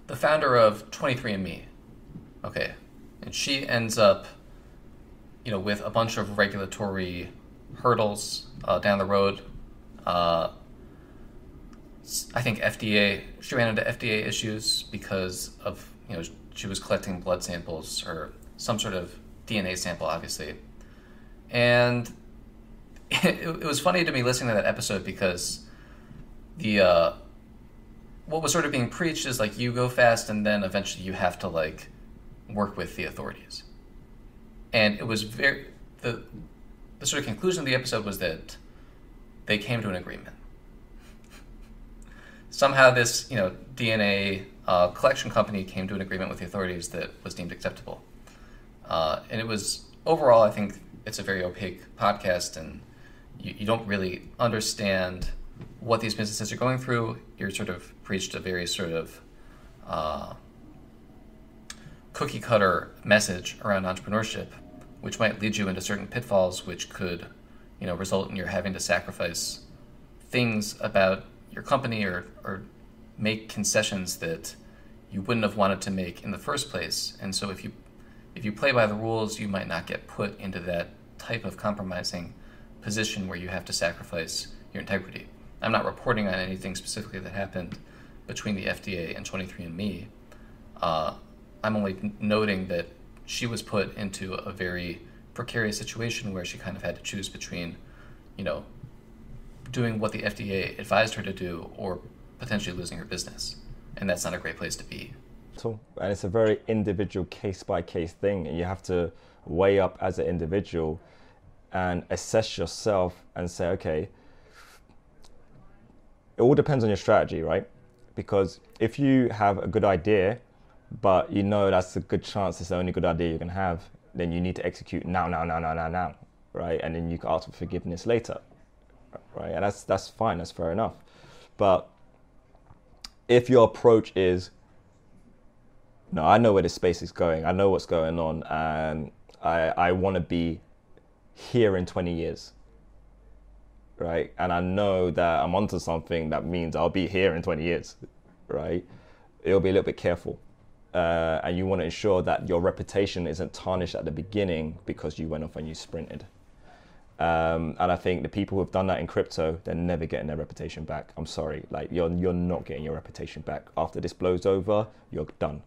the founder of 23andMe. Okay. And she ends up, you know, with a bunch of regulatory hurdles uh, down the road. Uh, I think FDA, she ran into FDA issues because of, you know, she was collecting blood samples or some sort of DNA sample, obviously. And it, it was funny to me listening to that episode because the, uh, what was sort of being preached is like you go fast and then eventually you have to like work with the authorities. And it was very the the sort of conclusion of the episode was that they came to an agreement. Somehow this, you know, DNA uh, collection company came to an agreement with the authorities that was deemed acceptable. Uh, and it was overall, I think it's a very opaque podcast, and you, you don't really understand what these businesses are going through. You're sort of preached a very sort of uh, cookie cutter message around entrepreneurship, which might lead you into certain pitfalls, which could, you know, result in your having to sacrifice things about your company or, or make concessions that you wouldn't have wanted to make in the first place. And so if you if you play by the rules, you might not get put into that type of compromising position where you have to sacrifice your integrity. I'm not reporting on anything specifically that happened between the FDA and 23andMe. Uh, I'm only noting that she was put into a very precarious situation where she kind of had to choose between, you know, doing what the FDA advised her to do or potentially losing her business. And that's not a great place to be. So, and it's a very individual case by case thing. And you have to weigh up as an individual and assess yourself and say, okay, it all depends on your strategy, right? Because if you have a good idea, but you know that's a good chance it's the only good idea you can have, then you need to execute now, now, now, now, now, now, right? And then you can ask for forgiveness later, right? And that's that's fine, that's fair enough. But if your approach is, no, I know where this space is going, I know what's going on, and I, I want to be here in 20 years. Right. And I know that I'm onto something that means I'll be here in 20 years. Right. It'll be a little bit careful. Uh, and you want to ensure that your reputation isn't tarnished at the beginning because you went off and you sprinted. Um, and I think the people who have done that in crypto, they're never getting their reputation back. I'm sorry, like you're you're not getting your reputation back. After this blows over, you're done.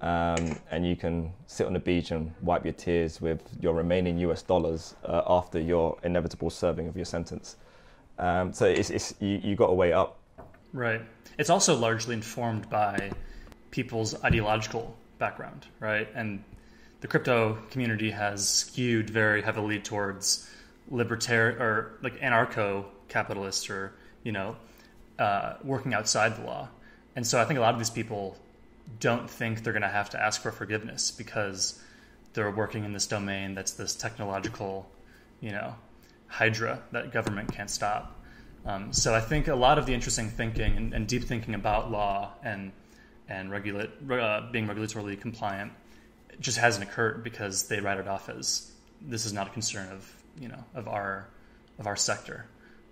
Um, and you can sit on the beach and wipe your tears with your remaining US dollars uh, after your inevitable serving of your sentence. Um, so it's, it's you, you got to weigh up. Right. It's also largely informed by people's ideological background, right? And the crypto community has skewed very heavily towards libertarian or like anarcho capitalists or you know uh, working outside the law. And so I think a lot of these people don't think they're going to have to ask for forgiveness because they're working in this domain that's this technological, you know, hydra that government can't stop. Um, so I think a lot of the interesting thinking and, and deep thinking about law and and regulate uh, being regulatorily compliant just hasn't occurred because they write it off as this is not a concern of you know of our of our sector,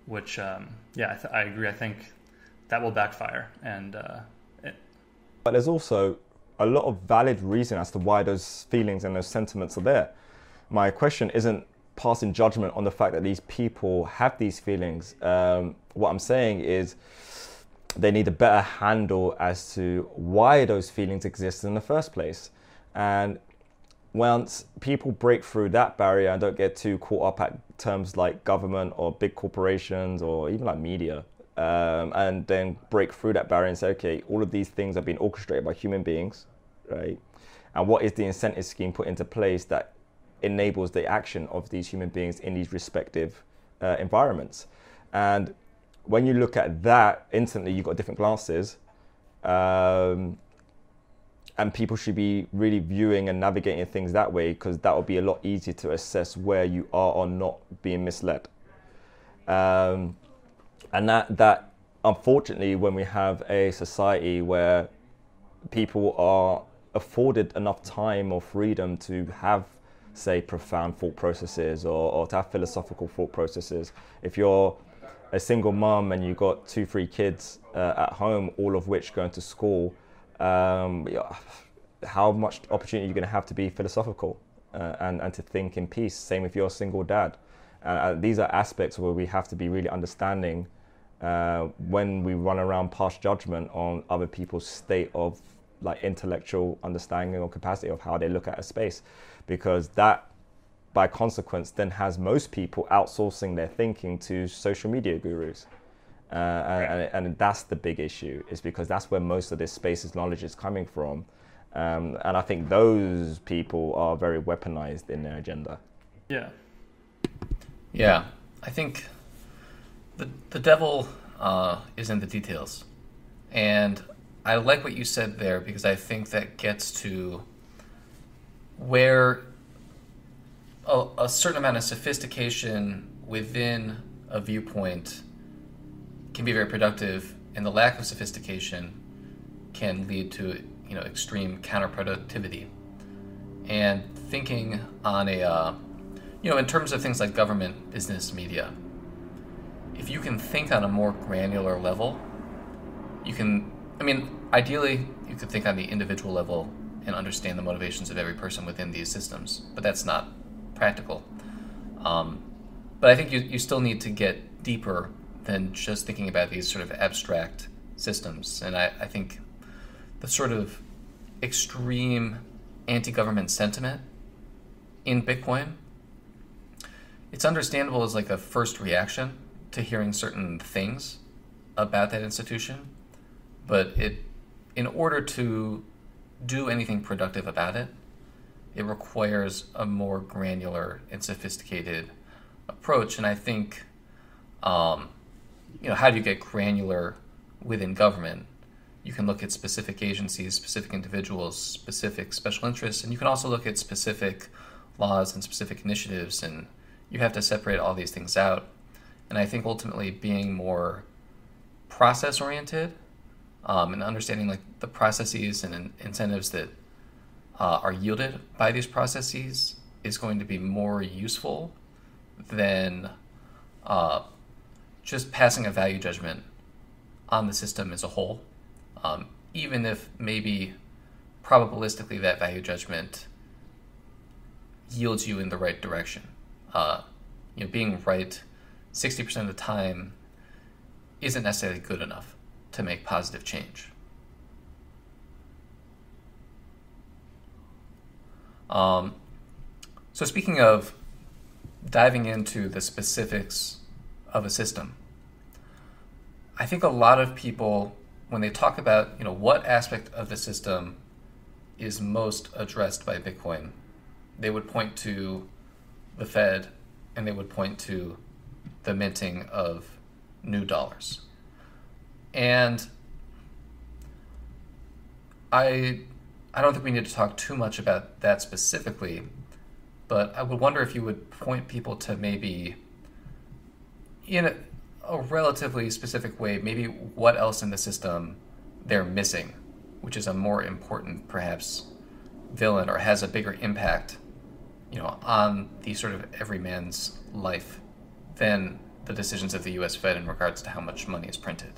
which um, yeah I, I, agree. I think that will backfire and. Uh. But there's also a lot of valid reason as to why those feelings and those sentiments are there. My question isn't passing judgment on the fact that these people have these feelings. Um, what I'm saying is they need a better handle as to why those feelings exist in the first place. And once people break through that barrier and don't get too caught up at terms like government or big corporations or even like media, um, and then break through that barrier and say, okay, all of these things are being orchestrated by human beings, right? And what is the incentive scheme put into place that enables the action of these human beings in these respective uh, environments? And when you look at that, instantly you've got different glasses. Um, and people should be really viewing and navigating things that way because that will be a lot easier to assess where you are or not being misled. Um, and that, that, unfortunately, when we have a society where people are afforded enough time or freedom to have, say, profound thought processes or, or to have philosophical thought processes, if you're a single mom and you've got two, three kids uh, at home, all of which going to school, um, how much opportunity are you going to have to be philosophical uh, and, and to think in peace? Same if you're a single dad. Uh, uh, these are aspects where we have to be really understanding uh, when we run around past judgment on other people's state of like intellectual understanding or capacity of how they look at a space, because that by consequence then has most people outsourcing their thinking to social media gurus. Uh, and, and, that's the big issue, is because that's where most of this space's knowledge is coming from. Um, and I think those people are very weaponized in their agenda. Yeah. Yeah. I think the, the devil uh, is in the details. And I like what you said there because I think that gets to where a, a certain amount of sophistication within a viewpoint can be very productive, and the lack of sophistication can lead to you know extreme counterproductivity. And thinking on a uh, you know in terms of things like government, business, media, if you can think on a more granular level, you can. I mean, ideally, you could think on the individual level and understand the motivations of every person within these systems, but that's not practical. Um, but I think you, you still need to get deeper than just thinking about these sort of abstract systems. And I, I think the sort of extreme anti government sentiment in Bitcoin, it's understandable as like a first reaction to hearing certain things about that institution. But it, in order to do anything productive about it, it requires a more granular and sophisticated approach. And I think, um, you know, how do you get granular within government? You can look at specific agencies, specific individuals, specific special interests, and you can also look at specific laws and specific initiatives, and you have to separate all these things out. And I think ultimately being more process oriented um, and understanding like the processes and incentives that uh, are yielded by these processes is going to be more useful than uh, just passing a value judgment on the system as a whole, um, even if maybe probabilistically that value judgment yields you in the right direction. Uh, you know, being right 60% of the time isn't necessarily good enough to make positive change. Um, so, speaking of diving into the specifics of a system, I think a lot of people, when they talk about you know what aspect of the system is most addressed by Bitcoin, they would point to the Fed and they would point to the minting of new dollars. And I I don't think we need to talk too much about that specifically, but I would wonder if you would point people to maybe in a, a relatively specific way, maybe what else in the system they're missing, which is a more important perhaps villain or has a bigger impact, you know, on the sort of everyman's life than the decisions of the US Fed in regards to how much money is printed.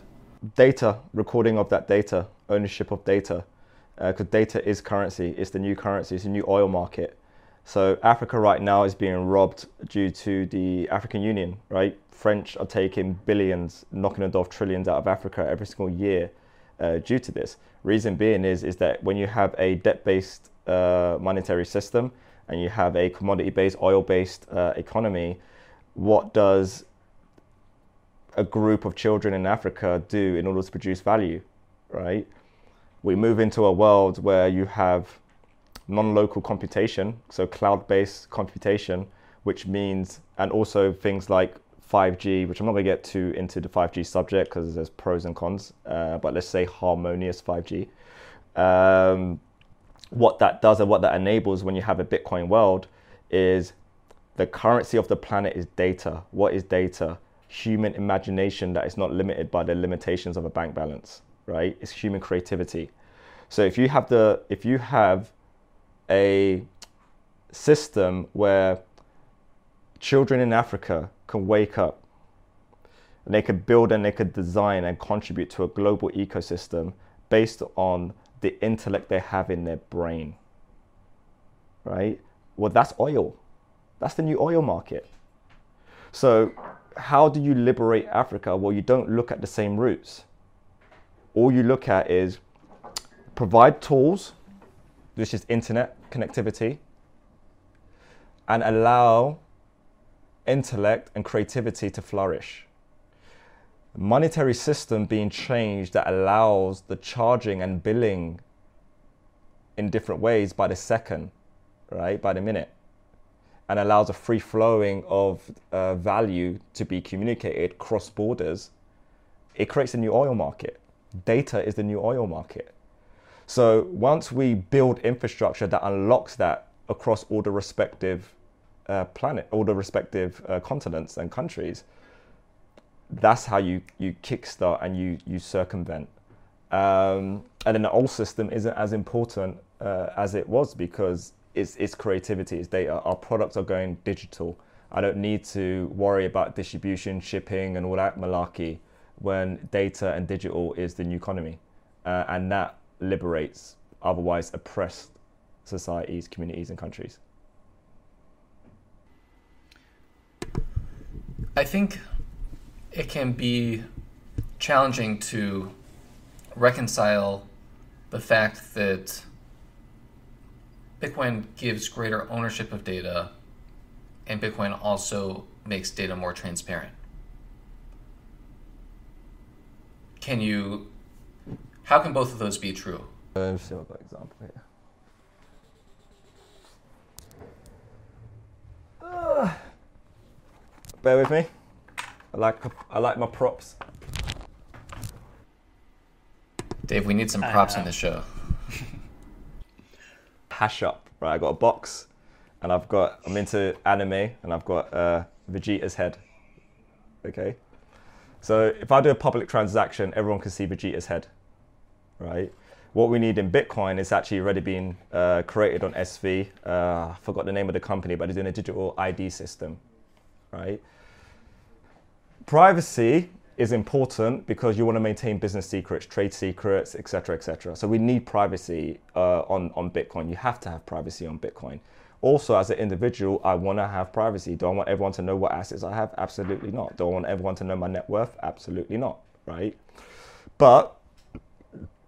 Data, recording of that data, ownership of data because uh, data is currency. It's the new currency. It's a new oil market. So Africa right now is being robbed due to the African Union, right? French are taking billions, knocking it off trillions out of Africa every single year uh, due to this. Reason being is is that when you have a debt-based uh, monetary system and you have a commodity-based, oil-based uh, economy, what does a group of children in Africa do in order to produce value, right? we move into a world where you have non-local computation, so cloud-based computation, which means, and also things like 5G, which I'm not going to get too into the 5G subject because there's pros and cons, uh, but let's say harmonious 5G. Um, what that does and what that enables when you have a Bitcoin world is the currency of the planet is data. What is data? Human imagination that is not limited by the limitations of a bank balance right? It's human creativity. So if you have the if you have a system where children in Africa can wake up and they could build and they could design and contribute to a global ecosystem based on the intellect they have in their brain. Right? Well, that's oil. That's the new oil market. So, how do you liberate Africa? Well, you don't look at the same routes all you look at is provide tools, which is internet connectivity, and allow intellect and creativity to flourish. Monetary system being changed that allows the charging and billing in different ways by the second, right, by the minute, and allows a free flowing of uh, value to be communicated cross borders. It creates a new oil market data is the new oil market. So once we build infrastructure that unlocks that across all the respective uh, planet, all the respective uh, continents and countries, that's how you you kickstart and you you circumvent. Um, and then the old system isn't as important uh, as it was because it's, it's creativity, it's data. Our products are going digital. I don't need to worry about distribution, shipping, and all that malarkey when data and digital is the new economy, uh, and that liberates otherwise oppressed societies, communities, and countries. I think it can be challenging to reconcile the fact that Bitcoin gives greater ownership of data and Bitcoin also makes data more transparent. can you how can both of those be true? Uh, let me see what got example here. Uh, bear with me. I like I like my props. Dave we need some props in the show hash up right I got a box and I've got I'm into anime and I've got uh, Vegeta's head okay so if I do a public transaction, everyone can see Vegeta's head, right? What we need in Bitcoin is actually already being uh, created on SV. Uh, I forgot the name of the company, but it's in a digital ID system, right? Privacy is important because you want to maintain business secrets, trade secrets, etc., etc. So we need privacy uh, on on Bitcoin. You have to have privacy on Bitcoin. Also, as an individual, I want to have privacy. Do I want everyone to know what assets I have? Absolutely not. Do I want everyone to know my net worth? Absolutely not. Right? But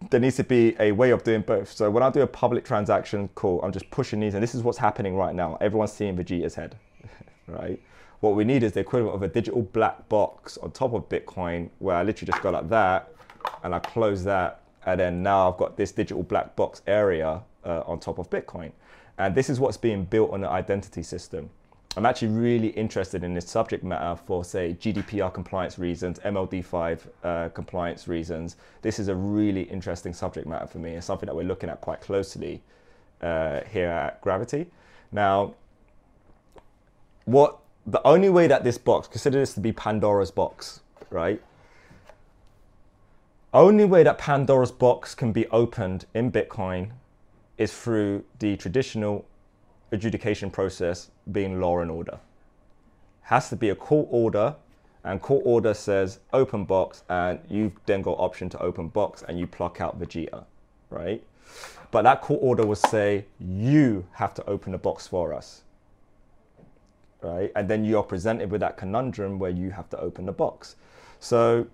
there needs to be a way of doing both. So when I do a public transaction, cool, I'm just pushing these, and this is what's happening right now. Everyone's seeing Vegeta's head, right? What we need is the equivalent of a digital black box on top of Bitcoin, where I literally just go like that, and I close that, and then now I've got this digital black box area uh, on top of Bitcoin. And this is what's being built on the identity system. I'm actually really interested in this subject matter for, say, GDPR compliance reasons, MLD5 uh, compliance reasons. This is a really interesting subject matter for me and something that we're looking at quite closely uh, here at Gravity. Now, what the only way that this box, consider this to be Pandora's box, right? Only way that Pandora's box can be opened in Bitcoin is through the traditional adjudication process being law and order. Has to be a court order, and court order says open box, and you've then got option to open box, and you pluck out Vegeta, right? But that court order will say you have to open the box for us, right? And then you are presented with that conundrum where you have to open the box. So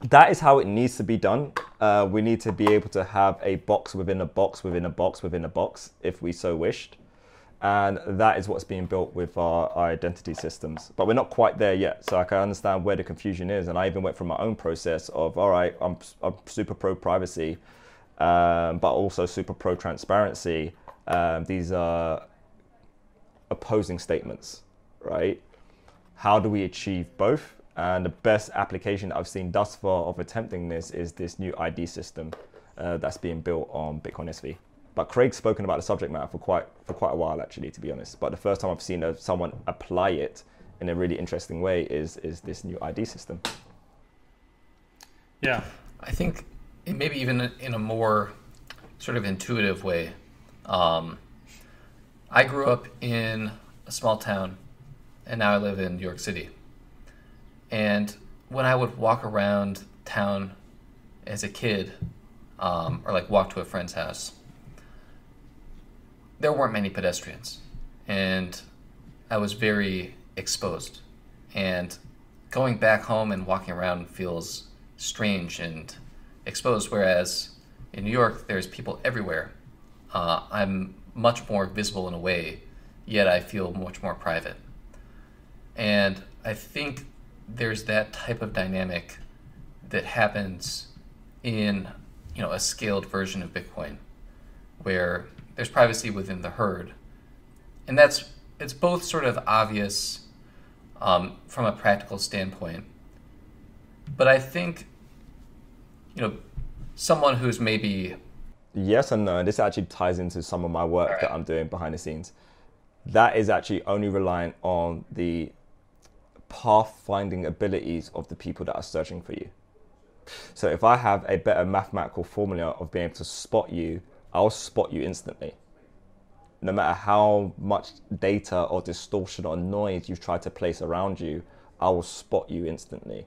that is how it needs to be done. Uh, we need to be able to have a box within a box within a box within a box if we so wished. And that is what's being built with our, our, identity systems. But we're not quite there yet. So I can understand where the confusion is. And I even went through my own process of, all right, I'm, I'm super pro privacy, um, but also super pro transparency. Um, these are opposing statements, right? How do we achieve both? And the best application I've seen thus far of attempting this is this new ID system uh, that's being built on Bitcoin SV. But Craig's spoken about the subject matter for quite for quite a while, actually, to be honest. But the first time I've seen a, someone apply it in a really interesting way is is this new ID system. Yeah, I think maybe even in a more sort of intuitive way. Um, I grew up in a small town, and now I live in New York City. And when I would walk around town as a kid, um, or like walk to a friend's house, there weren't many pedestrians. And I was very exposed. And going back home and walking around feels strange and exposed, whereas in New York, there's people everywhere. Uh, I'm much more visible in a way, yet I feel much more private. And I think there's that type of dynamic that happens in you know a scaled version of Bitcoin, where there's privacy within the herd, and that's it's both sort of obvious um, from a practical standpoint, but I think you know someone who's maybe yes and no, this actually ties into some of my work right. that I'm doing behind the scenes. That is actually only reliant on the pathfinding abilities of the people that are searching for you. So if I have a better mathematical formula of being able to spot you, I'll spot you instantly. No matter how much data or distortion or noise you've tried to place around you, I will spot you instantly.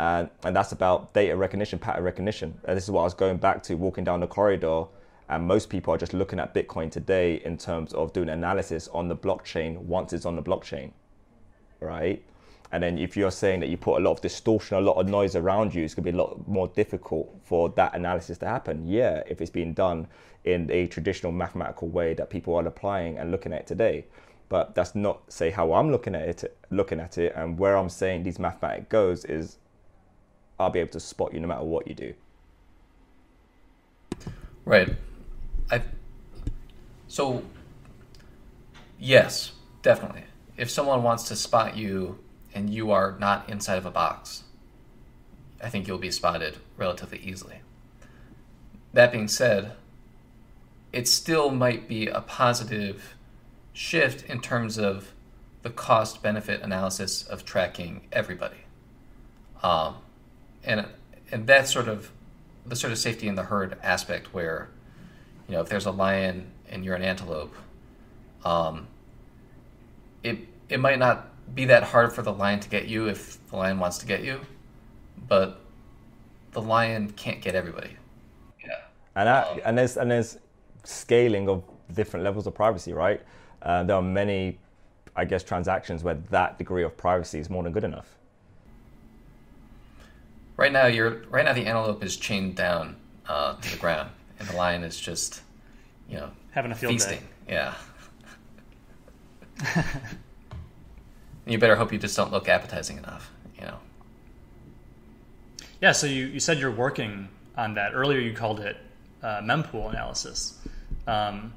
And, and that's about data recognition, pattern recognition. And this is what I was going back to walking down the corridor. And most people are just looking at Bitcoin today in terms of doing analysis on the blockchain once it's on the blockchain, right? And then if you're saying that you put a lot of distortion, a lot of noise around you, it's going to be a lot more difficult for that analysis to happen. Yeah, if it's being done in a traditional mathematical way that people are applying and looking at today. But that's not say how I'm looking at it, looking at it, and where I'm saying these mathematics goes is I'll be able to spot you no matter what you do. Right. I. So. Yes, definitely. If someone wants to spot you and you are not inside of a box, I think you'll be spotted relatively easily. That being said, it still might be a positive shift in terms of the cost benefit analysis of tracking everybody. Um, and, and that's sort of the sort of safety in the herd aspect where, you know, if there's a lion and you're an antelope, um, it it might not be that hard for the lion to get you if the lion wants to get you, but the lion can't get everybody. Yeah. And that, um, and there's and there's scaling of different levels of privacy, right? Uh, there are many, I guess, transactions where that degree of privacy is more than good enough. Right now, you're right now the antelope is chained down uh, to the ground, and the lion is just, you know, having a field feasting. Day. Yeah. you better hope you just don't look appetizing enough, you know. Yeah. So you you said you're working on that earlier. You called it uh, mempool analysis. Um,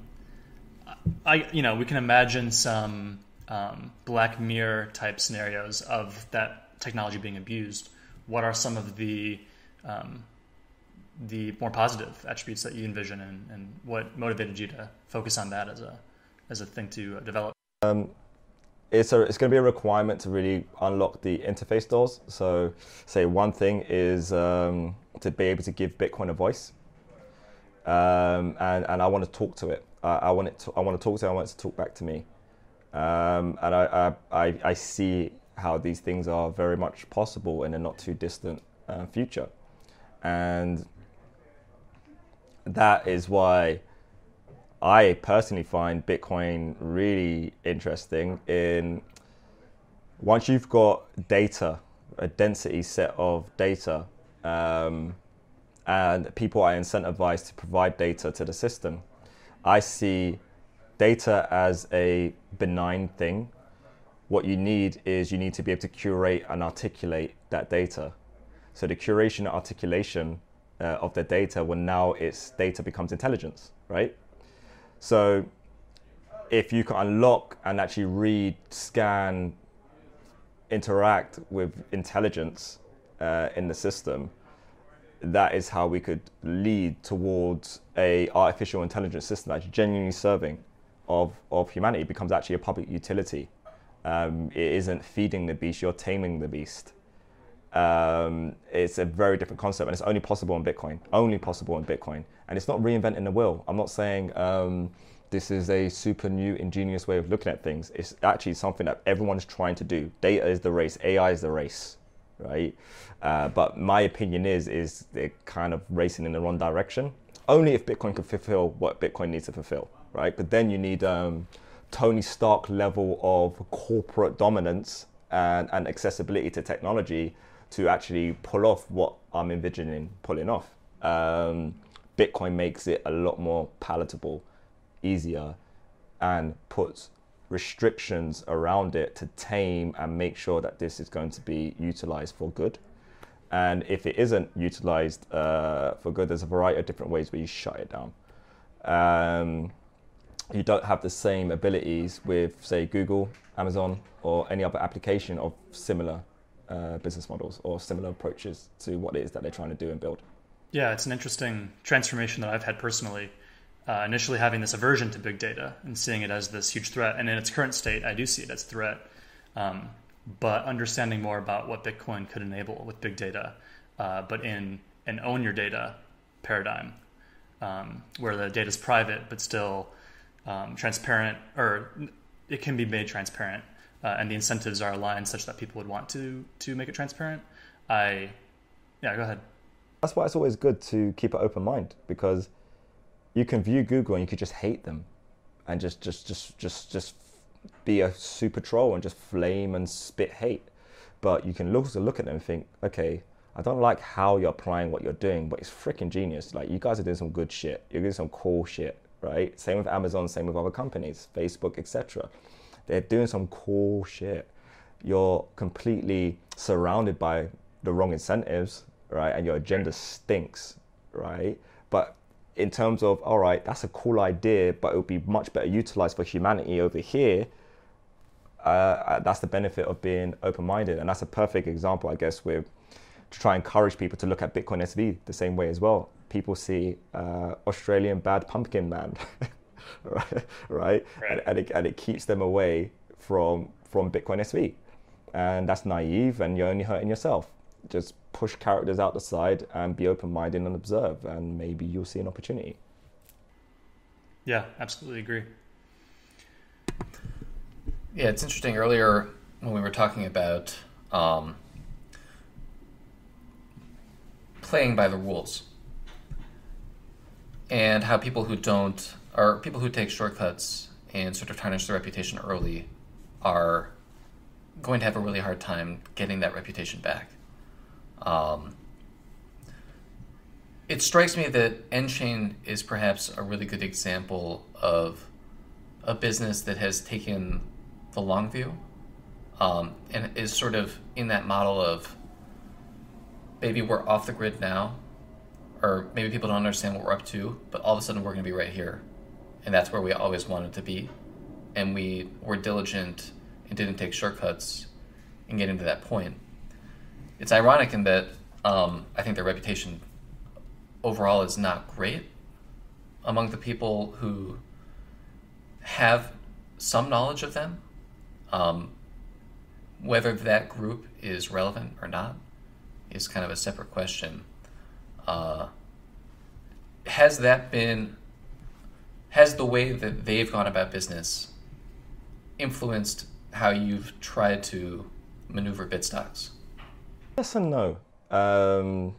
I you know we can imagine some um, Black Mirror type scenarios of that technology being abused what are some of the um, the more positive attributes that you envision, and, and, what motivated you to focus on that as a as a thing to develop? Um, it's a, it's going to be a requirement to really unlock the interface doors. So, say one thing is um, to be able to give Bitcoin a voice, um, and and I want to talk to it. I, I want it. To, I want to talk to it. I want it to talk back to me, um, and I, I I see how these things are very much possible in a not too distant uh, future. And that is why I personally find Bitcoin really interesting in once you've got data, a density set of data, um, and people are incentivized to provide data to the system, I see data as a benign thing what you need is you need to be able to curate and articulate that data. So the curation and articulation uh, of the data when now its data becomes intelligence, right? So if you can unlock and actually read, scan, interact with intelligence uh, in the system, that is how we could lead towards a artificial intelligence system that's genuinely serving of, of humanity becomes actually a public utility um, it isn't feeding the beast, you're taming the beast. Um, it's a very different concept, and it's only possible in Bitcoin. Only possible in Bitcoin, and it's not reinventing the wheel. I'm not saying um, this is a super new, ingenious way of looking at things. It's actually something that everyone's trying to do. Data is the race. AI is the race, right? Uh, but my opinion is, is they're kind of racing in the wrong direction. Only if Bitcoin can fulfill what Bitcoin needs to fulfill, right? But then you need um, Tony Stark level of corporate dominance and, and accessibility to technology to actually pull off what I'm envisioning pulling off. Um, Bitcoin makes it a lot more palatable, easier, and puts restrictions around it to tame and make sure that this is going to be utilized for good. And if it isn't utilized uh, for good, there's a variety of different ways where you shut it down. Um, you don't have the same abilities with, say, Google, Amazon, or any other application of similar uh, business models or similar approaches to what it is that they're trying to do and build. Yeah, it's an interesting transformation that I've had personally. Uh, initially, having this aversion to big data and seeing it as this huge threat, and in its current state, I do see it as a threat. Um, but understanding more about what Bitcoin could enable with big data, uh, but in an own your data paradigm, um, where the data is private but still um, transparent, or it can be made transparent, uh, and the incentives are aligned such that people would want to to make it transparent. I, yeah, go ahead. That's why it's always good to keep an open mind because you can view Google and you could just hate them, and just just just just just be a super troll and just flame and spit hate. But you can also look at them and think, okay, I don't like how you're applying what you're doing, but it's freaking genius. Like you guys are doing some good shit. You're doing some cool shit right? Same with Amazon, same with other companies, Facebook, etc. They're doing some cool shit. You're completely surrounded by the wrong incentives, right? And your agenda stinks, right? But in terms of, all right, that's a cool idea, but it would be much better utilized for humanity over here. Uh, uh that's the benefit of being open-minded, and that's a perfect example, I guess, with to try and encourage people to look at Bitcoin SV the same way as well people see uh, Australian bad pumpkin man, right? right? And, and, it, and it keeps them away from from Bitcoin SV, and that's naive, and you're only hurting yourself. Just push characters out the side and be open minded and observe, and maybe you'll see an opportunity. Yeah, absolutely agree. Yeah, it's interesting. Earlier, when we were talking about um, playing by the rules and how people who don't, or people who take shortcuts and sort of tarnish their reputation early, are going to have a really hard time getting that reputation back. Um, it strikes me that nChain is perhaps a really good example of a business that has taken the long view um, and is sort of in that model of maybe we're off the grid now, or maybe people don't understand what we're up to, but all of a sudden we're going to be right here. And that's where we always wanted to be. And we were diligent and didn't take shortcuts in getting to that point. It's ironic in that um, I think their reputation overall is not great among the people who have some knowledge of them. Um, whether that group is relevant or not is kind of a separate question. Uh, has that been, has the way that they've gone about business influenced how you've tried to maneuver Bitstocks? Yes and no. Um,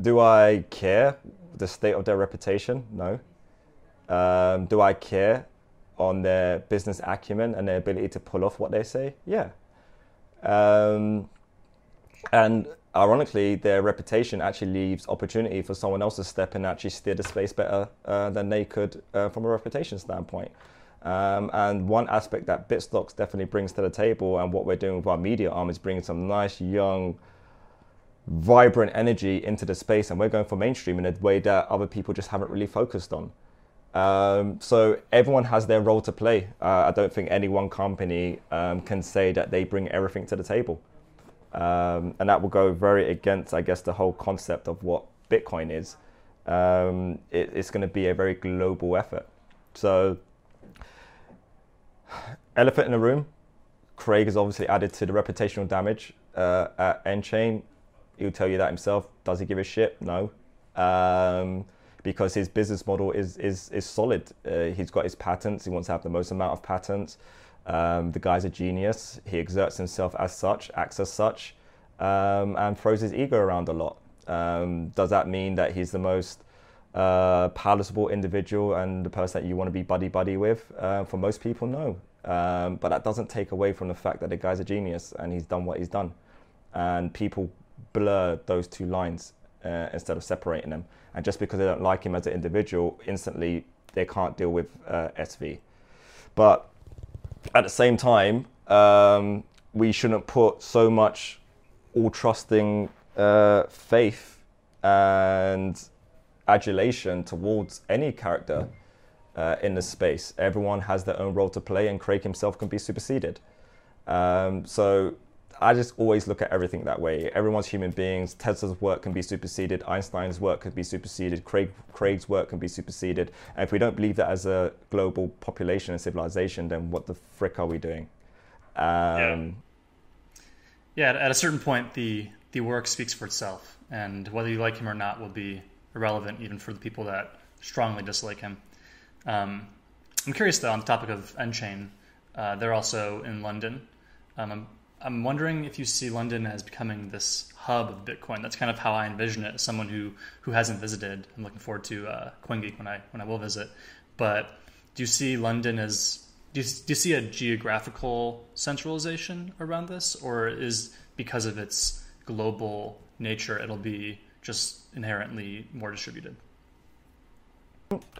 do I care the state of their reputation? No. Um, do I care on their business acumen and their ability to pull off what they say? Yeah. Um, and ironically, their reputation actually leaves opportunity for someone else to step in and actually steer the space better uh, than they could uh, from a reputation standpoint. Um, and one aspect that Bitstocks definitely brings to the table, and what we're doing with our media arm, is bringing some nice, young, vibrant energy into the space. And we're going for mainstream in a way that other people just haven't really focused on. Um, so everyone has their role to play. Uh, I don't think any one company um, can say that they bring everything to the table. Um, and that will go very against, I guess, the whole concept of what Bitcoin is. Um, it, it's going to be a very global effort. So, elephant in the room, Craig has obviously added to the reputational damage uh, at nChain. He'll tell you that himself. Does he give a shit? No. Um, because his business model is is is solid. Uh, he's got his patents. He wants to have the most amount of patents. Um, the guy's a genius. He exerts himself as such, acts as such, um, and throws his ego around a lot. Um, does that mean that he's the most uh, palatable individual and the person that you want to be buddy buddy with? Uh, for most people, no. Um, but that doesn't take away from the fact that the guy's a genius and he's done what he's done. And people blur those two lines uh, instead of separating them. And just because they don't like him as an individual, instantly they can't deal with uh, SV. But at the same time, um, we shouldn't put so much all trusting uh, faith and adulation towards any character uh, in the space. Everyone has their own role to play, and Craig himself can be superseded. Um, so I just always look at everything that way. Everyone's human beings. Tesla's work can be superseded. Einstein's work can be superseded. Craig, Craig's work can be superseded. And if we don't believe that as a global population and civilization, then what the frick are we doing? Um, yeah. yeah. At a certain point, the the work speaks for itself, and whether you like him or not will be irrelevant, even for the people that strongly dislike him. Um, I'm curious though on the topic of nChain. Uh, they're also in London. Um, I'm I'm wondering if you see London as becoming this hub of Bitcoin. That's kind of how I envision it. As someone who who hasn't visited, I'm looking forward to uh, CoinGeek when I when I will visit. But do you see London as do you, do you see a geographical centralization around this, or is because of its global nature, it'll be just inherently more distributed?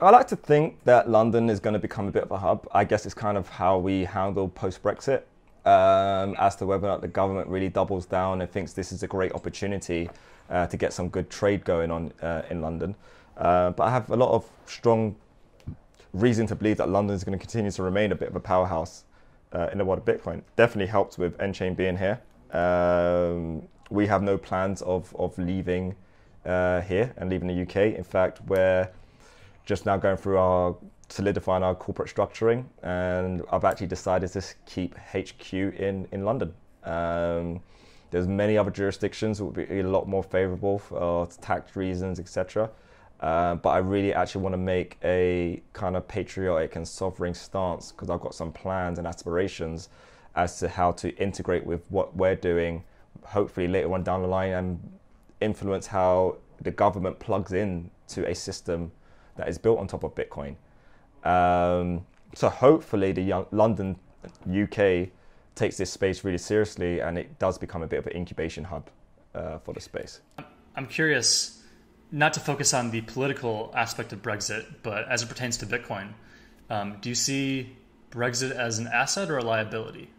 I like to think that London is going to become a bit of a hub. I guess it's kind of how we handle post Brexit um, as to whether or not the government really doubles down and thinks this is a great opportunity uh, to get some good trade going on uh, in London. Uh, but I have a lot of strong reason to believe that London is going to continue to remain a bit of a powerhouse uh, in the world of Bitcoin. Definitely helped with nChain being here. Um, we have no plans of, of leaving uh, here and leaving the UK. In fact, we're just now going through our solidifying our corporate structuring, and I've actually decided to keep HQ in in London. Um, There's many other jurisdictions that would be a lot more favorable for tax reasons, etc. Uh, but I really actually want to make a kind of patriotic and sovereign stance because I've got some plans and aspirations as to how to integrate with what we're doing, hopefully later on down the line, and influence how the government plugs in to a system that is built on top of Bitcoin. Um, so hopefully the young, London, UK takes this space really seriously and it does become a bit of an incubation hub uh, for the space. I'm curious, not to focus on the political aspect of Brexit, but as it pertains to Bitcoin, um, do you see Brexit as an asset or a liability?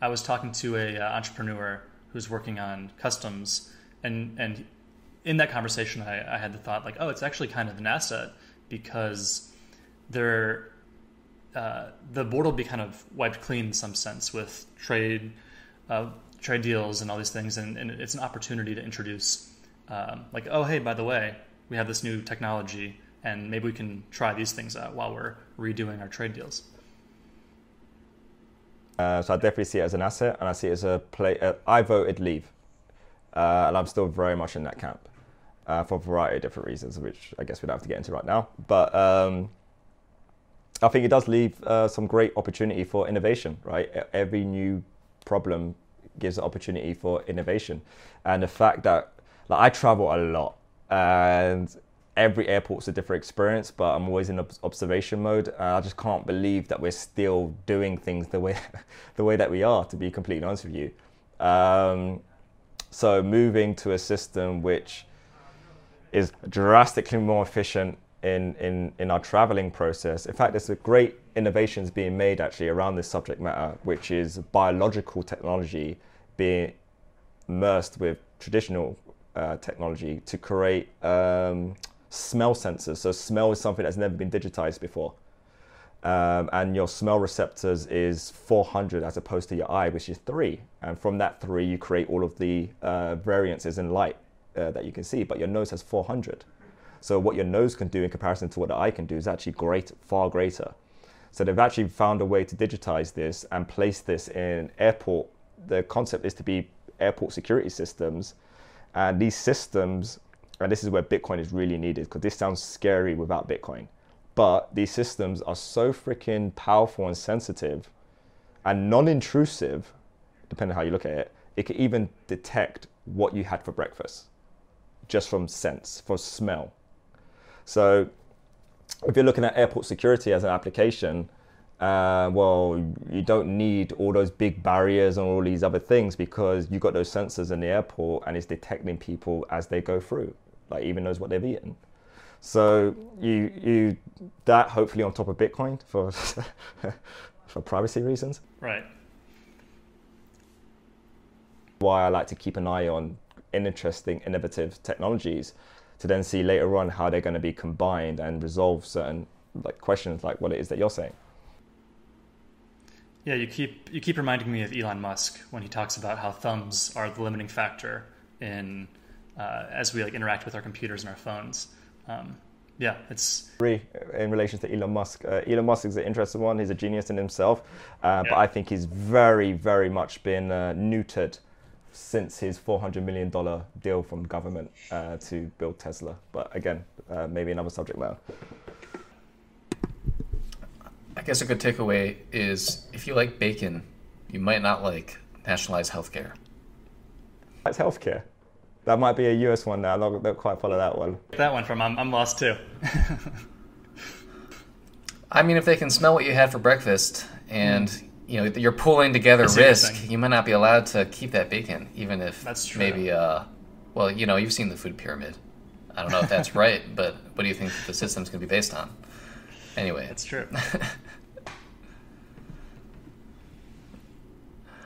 I was talking to a uh, entrepreneur who's working on customs, and and in that conversation, I, I had the thought like, oh, it's actually kind of an asset because there uh, the board will be kind of wiped clean in some sense with trade uh, trade deals and all these things, and, and it's an opportunity to introduce um, like, oh, hey, by the way, we have this new technology, and maybe we can try these things out while we're redoing our trade deals. Uh, so I definitely see it as an asset, and I see it as a play. Uh, I voted leave, uh, and I'm still very much in that camp uh, for a variety of different reasons, which I guess we don't have to get into right now. But um, I think it does leave uh, some great opportunity for innovation. Right, every new problem gives an opportunity for innovation, and the fact that like I travel a lot, and every airport's a different experience, but I'm always in observation mode. I just can't believe that we're still doing things the way the way that we are. To be completely honest with you, um, so moving to a system which is drastically more efficient in, in, in our traveling process. In fact, there's a great innovations being made actually around this subject matter, which is biological technology being immersed with traditional uh, technology to create um, smell sensors. So smell is something that's never been digitized before. Um, and your smell receptors is 400 as opposed to your eye, which is three. And from that three, you create all of the uh, variances in light uh, that you can see. But your nose has 400. So what your nose can do in comparison to what the eye can do is actually great, far greater. So they've actually found a way to digitize this and place this in airport. The concept is to be airport security systems, and these systems and this is where Bitcoin is really needed because this sounds scary without Bitcoin. But these systems are so freaking powerful and sensitive and non intrusive, depending on how you look at it, it can even detect what you had for breakfast just from sense, from smell. So if you're looking at airport security as an application, uh, well, you don't need all those big barriers and all these other things because you've got those sensors in the airport and it's detecting people as they go through like even knows what they've eaten. So you you that hopefully on top of Bitcoin for for privacy reasons. Right. Why I like to keep an eye on interesting, innovative technologies to then see later on how they're going to be combined and resolve certain like questions like what it is that you're saying. Yeah, you keep you keep reminding me of Elon Musk when he talks about how thumbs are the limiting factor in uh, as we like interact with our computers and our phones. Um, yeah, it's in relation to Elon Musk. Uh, Elon Musk is an interesting one. He's a genius in himself, uh, yeah. but I think he's very, very much been uh, neutered since his $400 million deal from government uh, to build Tesla. But again, uh, maybe another subject matter. I guess a good takeaway is if you like bacon, you might not like nationalized healthcare. That's healthcare. That might be a US one now. I don't, don't quite follow that one. That one from I'm, I'm lost too. I mean, if they can smell what you had for breakfast and mm. You know you're pulling together risk, you might not be allowed to keep that bacon, even if that's true. maybe. Uh, well, you know, you've seen the food pyramid. I don't know if that's right, but what do you think the system's going to be based on? Anyway, it's true.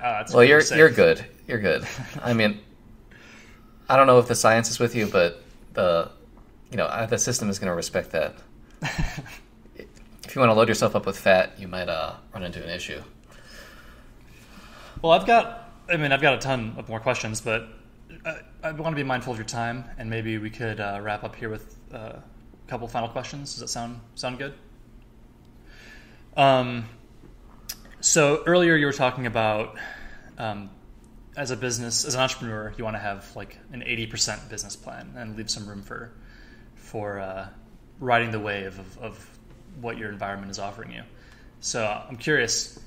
Oh, well, you're safe. you're good. You're good. I mean, I don't know if the science is with you, but the you know the system is going to respect that. if you want to load yourself up with fat, you might uh, run into an issue. Well, I've got. I mean, I've got a ton of more questions, but I, I want to be mindful of your time, and maybe we could uh, wrap up here with uh, a couple final questions. Does that sound sound good? Um, so earlier you were talking about um, as a business, as an entrepreneur, you want to have like an eighty percent business plan and leave some room for for uh, riding the wave of, of what your environment is offering you. So I'm curious,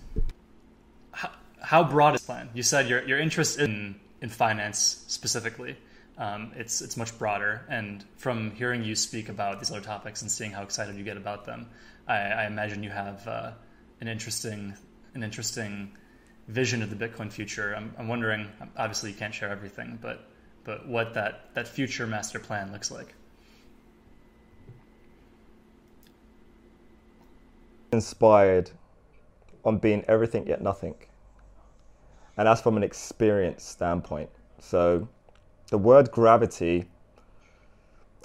how, broad is the plan? You said your your interest in in finance specifically. Um, it's it's much broader, and from hearing you speak about these other topics and seeing how excited you get about them, I, I imagine you have uh, an interesting an interesting vision of the Bitcoin future. I'm, I'm wondering. Obviously, you can't share everything, but but what that that future master plan looks like. Inspired on being everything yet nothing, and that's from an experience standpoint. So, the word gravity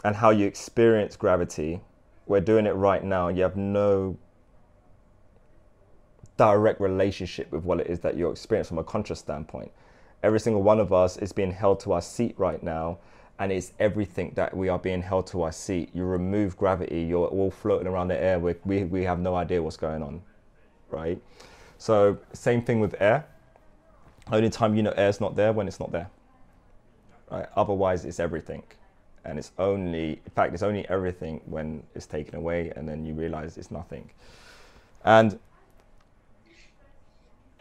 and how you experience gravity, we're doing it right now. You have no direct relationship with what it is that you're experiencing from a conscious standpoint. Every single one of us is being held to our seat right now, and it's everything that we are being held to our seat. You remove gravity, you're all floating around the air. We, we, we have no idea what's going on, right? So, same thing with air. Only time you know air's not there when it's not there. Right? Otherwise, it's everything. And it's only, in fact, it's only everything when it's taken away, and then you realize it's nothing. And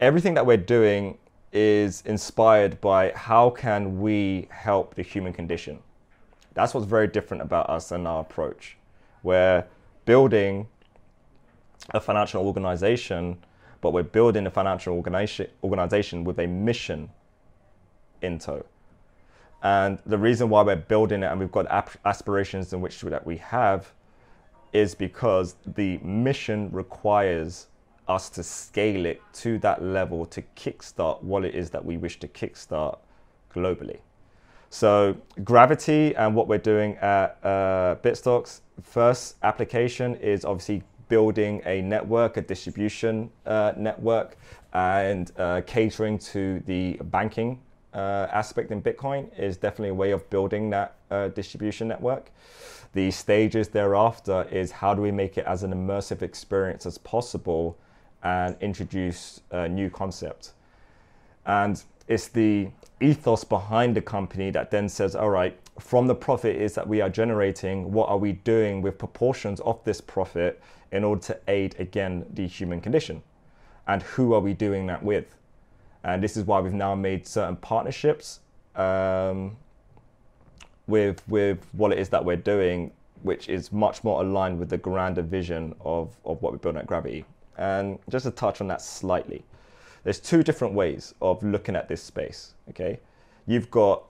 everything that we're doing is inspired by how can we help the human condition. That's what's very different about us and our approach. We're building a financial organization, but we're building a financial organization with a mission in tow. And the reason why we're building it and we've got aspirations in which that we have is because the mission requires us to scale it to that level to kickstart what it is that we wish to kickstart globally. So gravity and what we're doing at uh, Bitstocks, first application is obviously building a network, a distribution uh, network, and uh, catering to the banking uh, aspect in Bitcoin is definitely a way of building that uh, distribution network. The stages thereafter is how do we make it as an immersive experience as possible and introduce a new concept. And it's the ethos behind the company that then says, all right, from the profit is that we are generating, what are we doing with proportions of this profit in order to aid again the human condition? And who are we doing that with? And this is why we've now made certain partnerships um, with with what it is that we're doing, which is much more aligned with the grander vision of, of what we're building at Gravity. And just to touch on that slightly, there's two different ways of looking at this space. Okay, you've got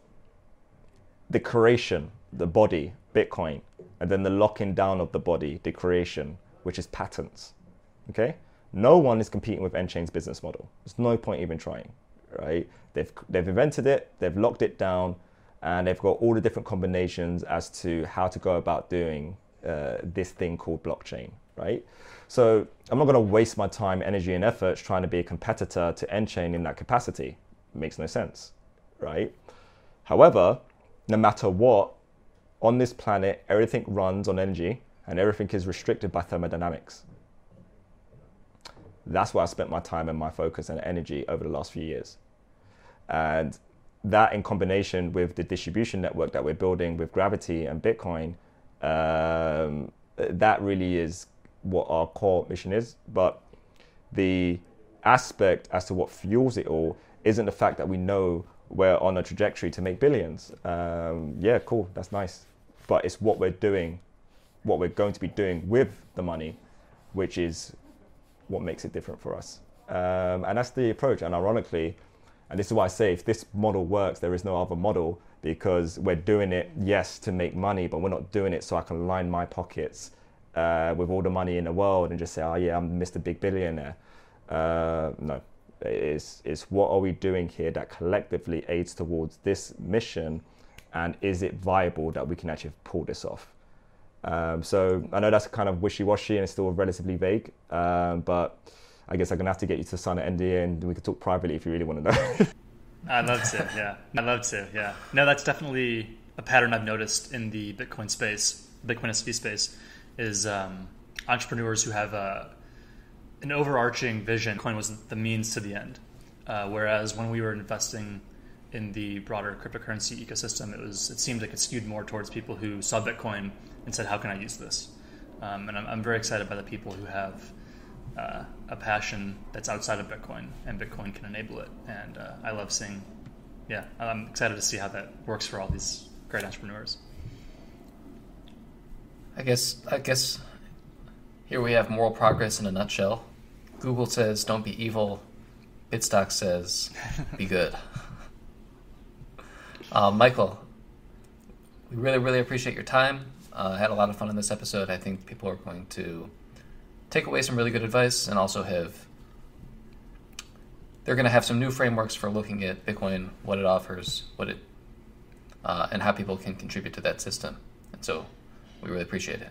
the creation, the body, Bitcoin, and then the locking down of the body, the creation, which is patents. Okay, no one is competing with nChain's business model. There's no point even trying, right? They've they've invented it, they've locked it down, and they've got all the different combinations as to how to go about doing uh, this thing called blockchain, right? So I'm not going to waste my time, energy, and efforts trying to be a competitor to Enchain in that capacity. It makes no sense, right? However, no matter what, on this planet, everything runs on energy and everything is restricted by thermodynamics. That's where I spent my time and my focus and energy over the last few years. And that, in combination with the distribution network that we're building with Gravity and Bitcoin, um, that really is what our core mission is, but the aspect as to what fuels it all isn't the fact that we know we're on a trajectory to make billions. Um, yeah, cool, that's nice. But it's what we're doing, what we're going to be doing with the money, which is what makes it different for us. Um, and that's the approach. And ironically, and this is why I say if this model works, there is no other model because we're doing it, yes, to make money, but we're not doing it so I can line my pockets uh, with all the money in the world and just say, oh yeah, I'm Mr. Big Billionaire. Uh, no, it's, it's what are we doing here that collectively aids towards this mission and is it viable that we can actually pull this off? Um, so I know that's kind of wishy-washy and it's still relatively vague, um, but I guess I'm gonna have to get you to sign an NDA and we can talk privately if you really want to know. I'd love to, yeah. I'd love to, yeah. No, that's definitely a pattern I've noticed in the Bitcoin space, Bitcoin SV space is um, entrepreneurs who have a, an overarching vision. Coin was the means to the end. Uh, whereas when we were investing in the broader cryptocurrency ecosystem. It was it seemed like it skewed more towards people who saw Bitcoin and said, "How can I use this?" Um, and I'm, I'm, very excited by the people who have uh, a passion that's outside of Bitcoin, and Bitcoin can enable it. And uh, I love seeing, yeah, I'm excited to see how that works for all these great entrepreneurs. I guess I guess here we have moral progress in a nutshell. Google says don't be evil. Bitstock says be good. Uh, Michael, we really, really appreciate your time. Uh, I had a lot of fun in this episode. I think people are going to take away some really good advice and also have they're going to have some new frameworks for looking at Bitcoin, what it offers, what it uh, and how people can contribute to that system. And so we really appreciate it.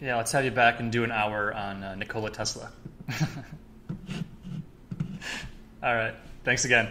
Yeah, let's have you back and do an hour on uh, Nikola Tesla. All right. Thanks again.